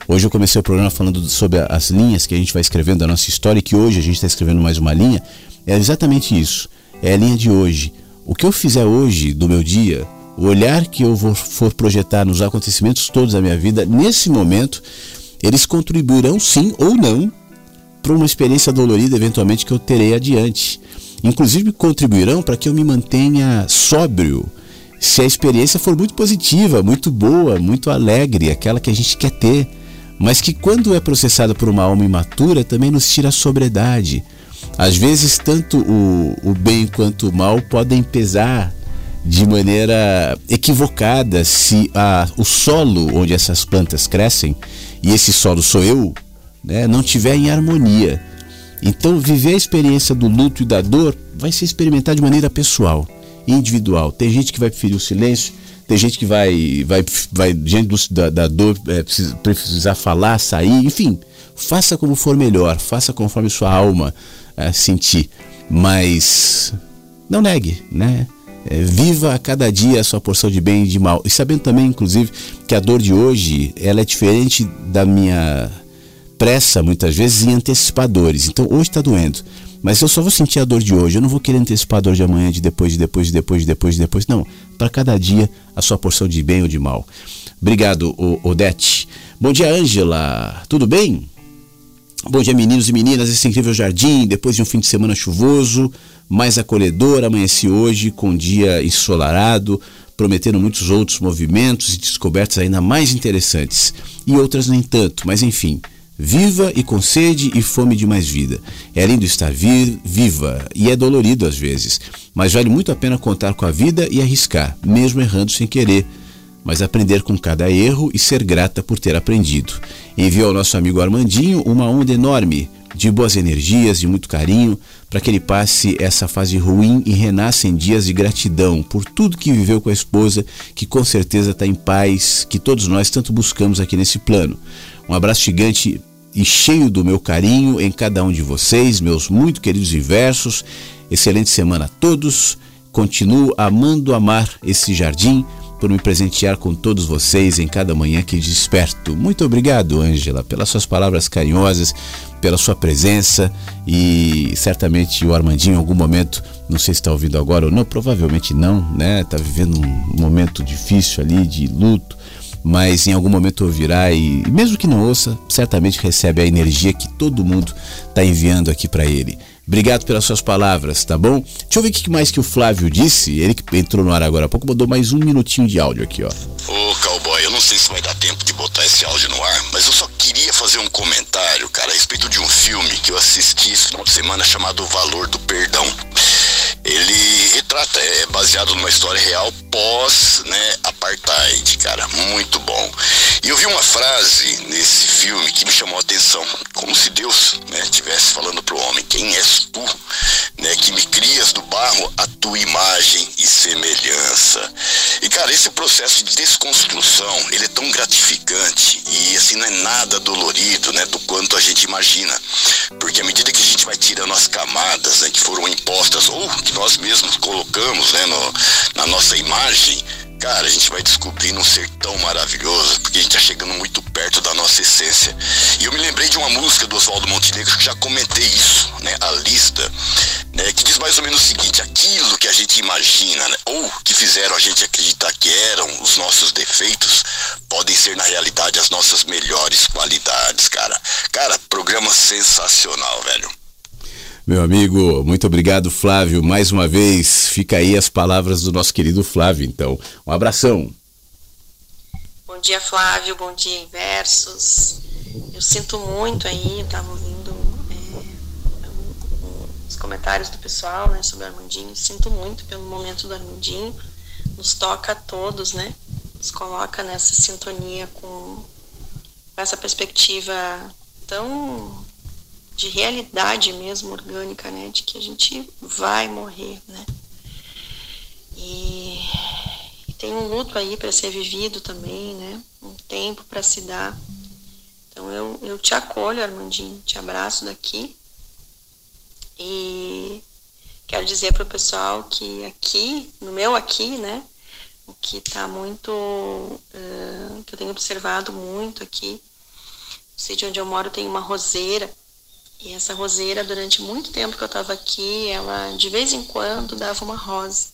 Hoje eu comecei o programa falando sobre as linhas que a gente vai escrevendo da nossa história e que hoje a gente está escrevendo mais uma linha. É exatamente isso. É a linha de hoje. O que eu fizer hoje do meu dia, o olhar que eu vou, for projetar nos acontecimentos todos da minha vida, nesse momento, eles contribuirão sim ou não para uma experiência dolorida eventualmente que eu terei adiante. Inclusive contribuirão para que eu me mantenha sóbrio. Se a experiência for muito positiva, muito boa, muito alegre, aquela que a gente quer ter, mas que quando é processada por uma alma imatura também nos tira a sobriedade. Às vezes, tanto o, o bem quanto o mal podem pesar de maneira equivocada se a, o solo onde essas plantas crescem, e esse solo sou eu, né, não tiver em harmonia. Então, viver a experiência do luto e da dor vai se experimentar de maneira pessoal, individual. Tem gente que vai preferir o silêncio, tem gente que vai, vai, vai diante do, da, da, dor, é, precisa, precisar falar, sair, enfim. Faça como for melhor, faça conforme sua alma é, sentir. Mas não negue, né? É, viva a cada dia a sua porção de bem e de mal. E sabendo também, inclusive, que a dor de hoje ela é diferente da minha pressa muitas vezes em antecipadores. Então hoje está doendo, mas eu só vou sentir a dor de hoje. Eu não vou querer antecipador de amanhã, de depois, de depois, de depois, de depois, de depois. Não. Para cada dia a sua porção de bem ou de mal. Obrigado, Odete. Bom dia, Ângela. Tudo bem? Bom dia, meninos e meninas. Esse incrível jardim, depois de um fim de semana chuvoso, mais acolhedor, amanheci hoje com um dia ensolarado, prometendo muitos outros movimentos e descobertas ainda mais interessantes. E outras nem tanto, mas enfim. Viva e com sede e fome de mais vida. É lindo estar viva e é dolorido às vezes, mas vale muito a pena contar com a vida e arriscar, mesmo errando sem querer, mas aprender com cada erro e ser grata por ter aprendido. Enviou ao nosso amigo Armandinho uma onda enorme de boas energias, de muito carinho, para que ele passe essa fase ruim e renasça em dias de gratidão por tudo que viveu com a esposa, que com certeza está em paz, que todos nós tanto buscamos aqui nesse plano. Um abraço gigante e cheio do meu carinho em cada um de vocês, meus muito queridos inversos. Excelente semana a todos. Continuo amando amar esse jardim por me presentear com todos vocês em cada manhã que desperto. Muito obrigado, Ângela, pelas suas palavras carinhosas, pela sua presença e certamente o Armandinho em algum momento, não sei se está ouvindo agora ou não, provavelmente não, né? Está vivendo um momento difícil ali de luto mas em algum momento ouvirá e, mesmo que não ouça, certamente recebe a energia que todo mundo está enviando aqui para ele. Obrigado pelas suas palavras, tá bom? Deixa eu ver o que mais que o Flávio disse. Ele que entrou no ar agora há pouco, mandou mais um minutinho de áudio aqui, ó. Ô, cowboy, eu não sei se vai dar tempo de botar esse áudio no ar, mas eu só queria fazer um comentário, cara, a respeito de um filme que eu assisti esse final de semana chamado O Valor do Perdão. Ele retrata, é baseado numa história real pós, né, apartheid, cara, muito bom. E eu vi uma frase nesse filme que me chamou a atenção, como se Deus, né, estivesse falando pro homem, quem és tu, né, que me crias do barro a tua imagem e semelhança. E cara, esse processo de desconstrução, ele é tão gratificante e assim não é nada dolorido, né, do quanto a gente imagina. Porque à medida que a gente vai tirando as camadas, né, que foram impostas ou que nós mesmos colocamos, né, no, na nossa imagem, Cara, a gente vai descobrindo um ser tão maravilhoso, porque a gente tá chegando muito perto da nossa essência. E eu me lembrei de uma música do Oswaldo Montenegro que já comentei isso, né? A lista, né? Que diz mais ou menos o seguinte: aquilo que a gente imagina, né? ou que fizeram a gente acreditar que eram os nossos defeitos, podem ser na realidade as nossas melhores qualidades, cara. Cara, programa sensacional, velho. Meu amigo, muito obrigado, Flávio. Mais uma vez, fica aí as palavras do nosso querido Flávio, então. Um abração. Bom dia, Flávio. Bom dia, Inversos. Eu sinto muito aí, eu tava ouvindo é, os comentários do pessoal né, sobre o Armandinho. Sinto muito pelo momento do Armandinho. Nos toca a todos, né? Nos coloca nessa sintonia com essa perspectiva tão de realidade mesmo orgânica, né? De que a gente vai morrer, né? E, e tem um luto aí para ser vivido também, né? Um tempo para se dar. Então eu, eu te acolho, Armandinho, te abraço daqui. E quero dizer para o pessoal que aqui, no meu aqui, né? O que está muito. Uh, que eu tenho observado muito aqui. No sítio onde eu moro tem uma roseira e essa roseira, durante muito tempo que eu estava aqui, ela de vez em quando dava uma rosa.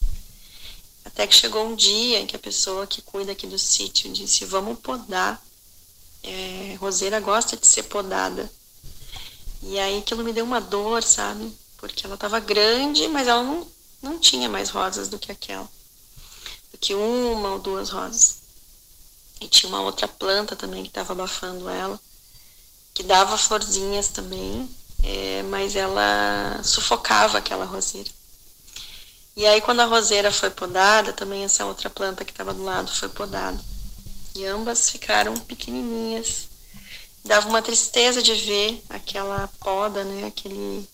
Até que chegou um dia em que a pessoa que cuida aqui do sítio disse: Vamos podar. É, roseira gosta de ser podada. E aí aquilo me deu uma dor, sabe? Porque ela estava grande, mas ela não, não tinha mais rosas do que aquela. Do que uma ou duas rosas. E tinha uma outra planta também que estava abafando ela que dava florzinhas também, é, mas ela sufocava aquela roseira. E aí quando a roseira foi podada, também essa outra planta que estava do lado foi podada. E ambas ficaram pequenininhas. Dava uma tristeza de ver aquela poda, né, aquele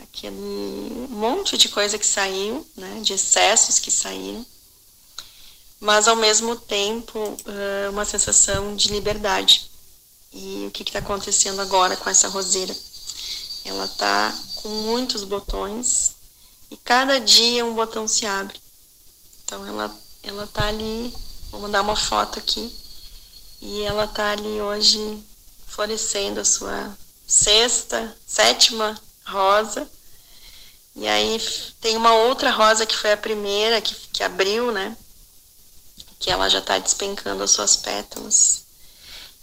aquele monte de coisa que saiu, né, de excessos que saíram. Mas ao mesmo tempo, uma sensação de liberdade e o que está acontecendo agora com essa roseira? Ela está com muitos botões e cada dia um botão se abre. Então ela ela tá ali, vou mandar uma foto aqui. E ela tá ali hoje florescendo a sua sexta, sétima rosa. E aí tem uma outra rosa que foi a primeira que, que abriu, né? Que ela já está despencando as suas pétalas.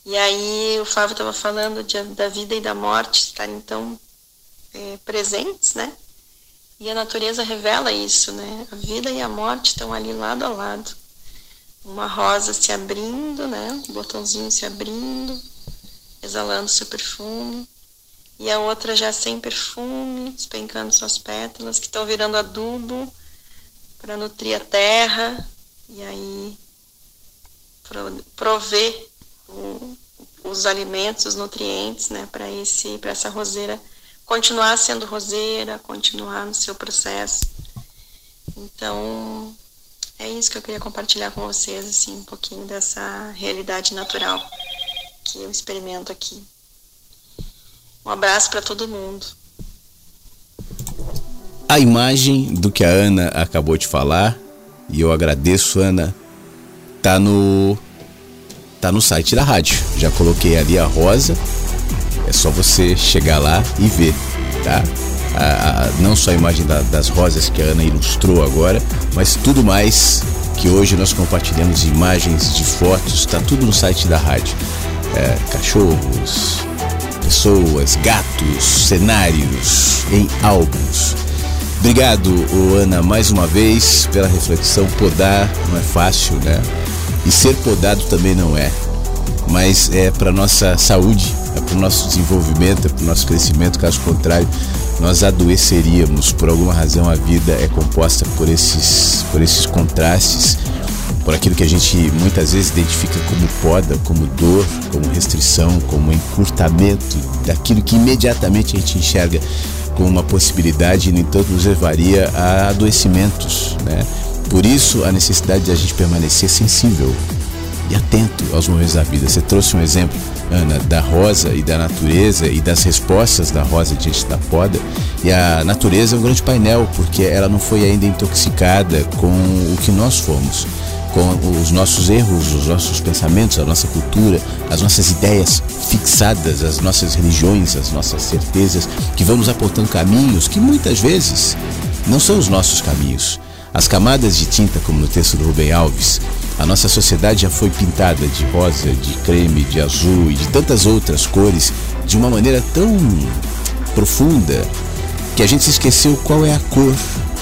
E aí o Flávio estava falando de, da vida e da morte estarem tão é, presentes, né? E a natureza revela isso, né? A vida e a morte estão ali lado a lado. Uma rosa se abrindo, né? Um botãozinho se abrindo, exalando seu perfume. E a outra já sem perfume, despencando suas pétalas, que estão virando adubo para nutrir a terra. E aí prover o, os alimentos, os nutrientes, né, para esse para essa roseira continuar sendo roseira, continuar no seu processo. Então, é isso que eu queria compartilhar com vocês, assim, um pouquinho dessa realidade natural que eu experimento aqui. Um abraço para todo mundo. A imagem do que a Ana acabou de falar, e eu agradeço, Ana, tá no tá no site da rádio. Já coloquei ali a rosa. É só você chegar lá e ver, tá? A, a, não só a imagem da, das rosas que a Ana ilustrou agora, mas tudo mais que hoje nós compartilhamos imagens de fotos, tá tudo no site da rádio. É, cachorros, pessoas, gatos, cenários em álbuns. Obrigado, Ana, mais uma vez pela reflexão. Podar não é fácil, né? E ser podado também não é. Mas é para nossa saúde, é para o nosso desenvolvimento, é para o nosso crescimento. Caso contrário, nós adoeceríamos. Por alguma razão, a vida é composta por esses, por esses contrastes, por aquilo que a gente muitas vezes identifica como poda, como dor, como restrição, como encurtamento daquilo que imediatamente a gente enxerga como uma possibilidade e, no entanto, nos levaria a adoecimentos. Né? Por isso, a necessidade de a gente permanecer sensível e atento aos momentos da vida. Você trouxe um exemplo, Ana, da rosa e da natureza e das respostas da rosa diante da poda. E a natureza é um grande painel, porque ela não foi ainda intoxicada com o que nós fomos com os nossos erros, os nossos pensamentos, a nossa cultura, as nossas ideias fixadas, as nossas religiões, as nossas certezas, que vamos apontando caminhos que muitas vezes não são os nossos caminhos. As camadas de tinta, como no texto do Rubem Alves, a nossa sociedade já foi pintada de rosa, de creme, de azul e de tantas outras cores de uma maneira tão profunda que a gente se esqueceu qual é a cor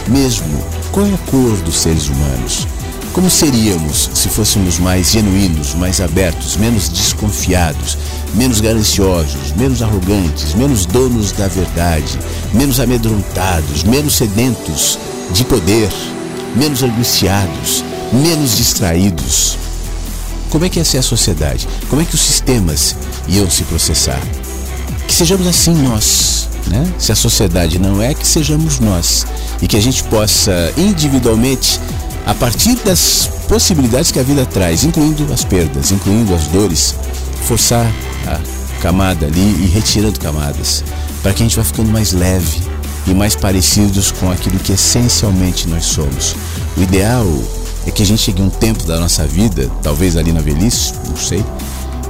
mesmo, qual é a cor dos seres humanos. Como seríamos se fôssemos mais genuínos, mais abertos, menos desconfiados, menos gananciosos, menos arrogantes, menos donos da verdade, menos amedrontados, menos sedentos de poder, menos angustiados, menos distraídos. Como é que ia ser a sociedade? Como é que os sistemas iam se processar? Que sejamos assim nós, né? Se a sociedade não é, que sejamos nós. E que a gente possa individualmente, a partir das possibilidades que a vida traz, incluindo as perdas, incluindo as dores, forçar a camada ali e retirando camadas, para que a gente vá ficando mais leve e mais parecidos com aquilo que essencialmente nós somos. O ideal é que a gente chegue um tempo da nossa vida, talvez ali na velhice, não sei,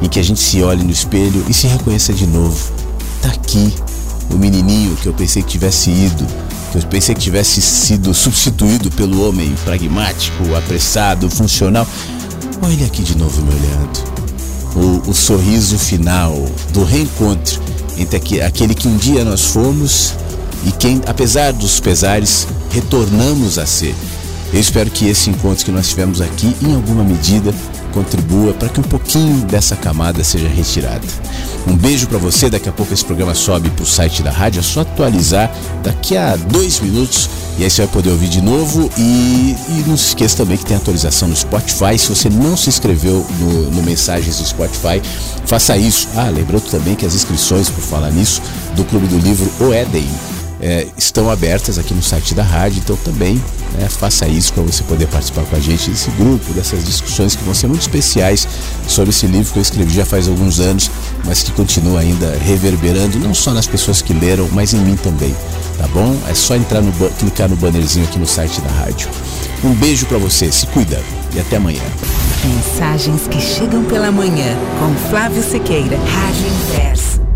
em que a gente se olhe no espelho e se reconheça de novo. Tá aqui o menininho que eu pensei que tivesse ido, que eu pensei que tivesse sido substituído pelo homem pragmático, apressado, funcional. Olha ele aqui de novo me olhando. O, o sorriso final do reencontro entre aquele que um dia nós fomos e quem, apesar dos pesares, retornamos a ser. Eu espero que esse encontro que nós tivemos aqui, em alguma medida, contribua para que um pouquinho dessa camada seja retirada. Um beijo para você. Daqui a pouco esse programa sobe para o site da rádio. É só atualizar daqui a dois minutos e aí você vai poder ouvir de novo. E, e não se esqueça também que tem atualização no Spotify. Se você não se inscreveu no, no Mensagens do Spotify, faça isso. Ah, lembrando também que as inscrições, por falar nisso, do Clube do Livro O Éden é, estão abertas aqui no site da rádio, então também né, faça isso para você poder participar com a gente desse grupo, dessas discussões que vão ser muito especiais sobre esse livro que eu escrevi já faz alguns anos, mas que continua ainda reverberando, não só nas pessoas que leram, mas em mim também, tá bom? É só entrar no clicar no bannerzinho aqui no site da rádio. Um beijo para você, se cuida e até amanhã. Mensagens que chegam pela manhã com Flávio Sequeira, Rádio Inverso.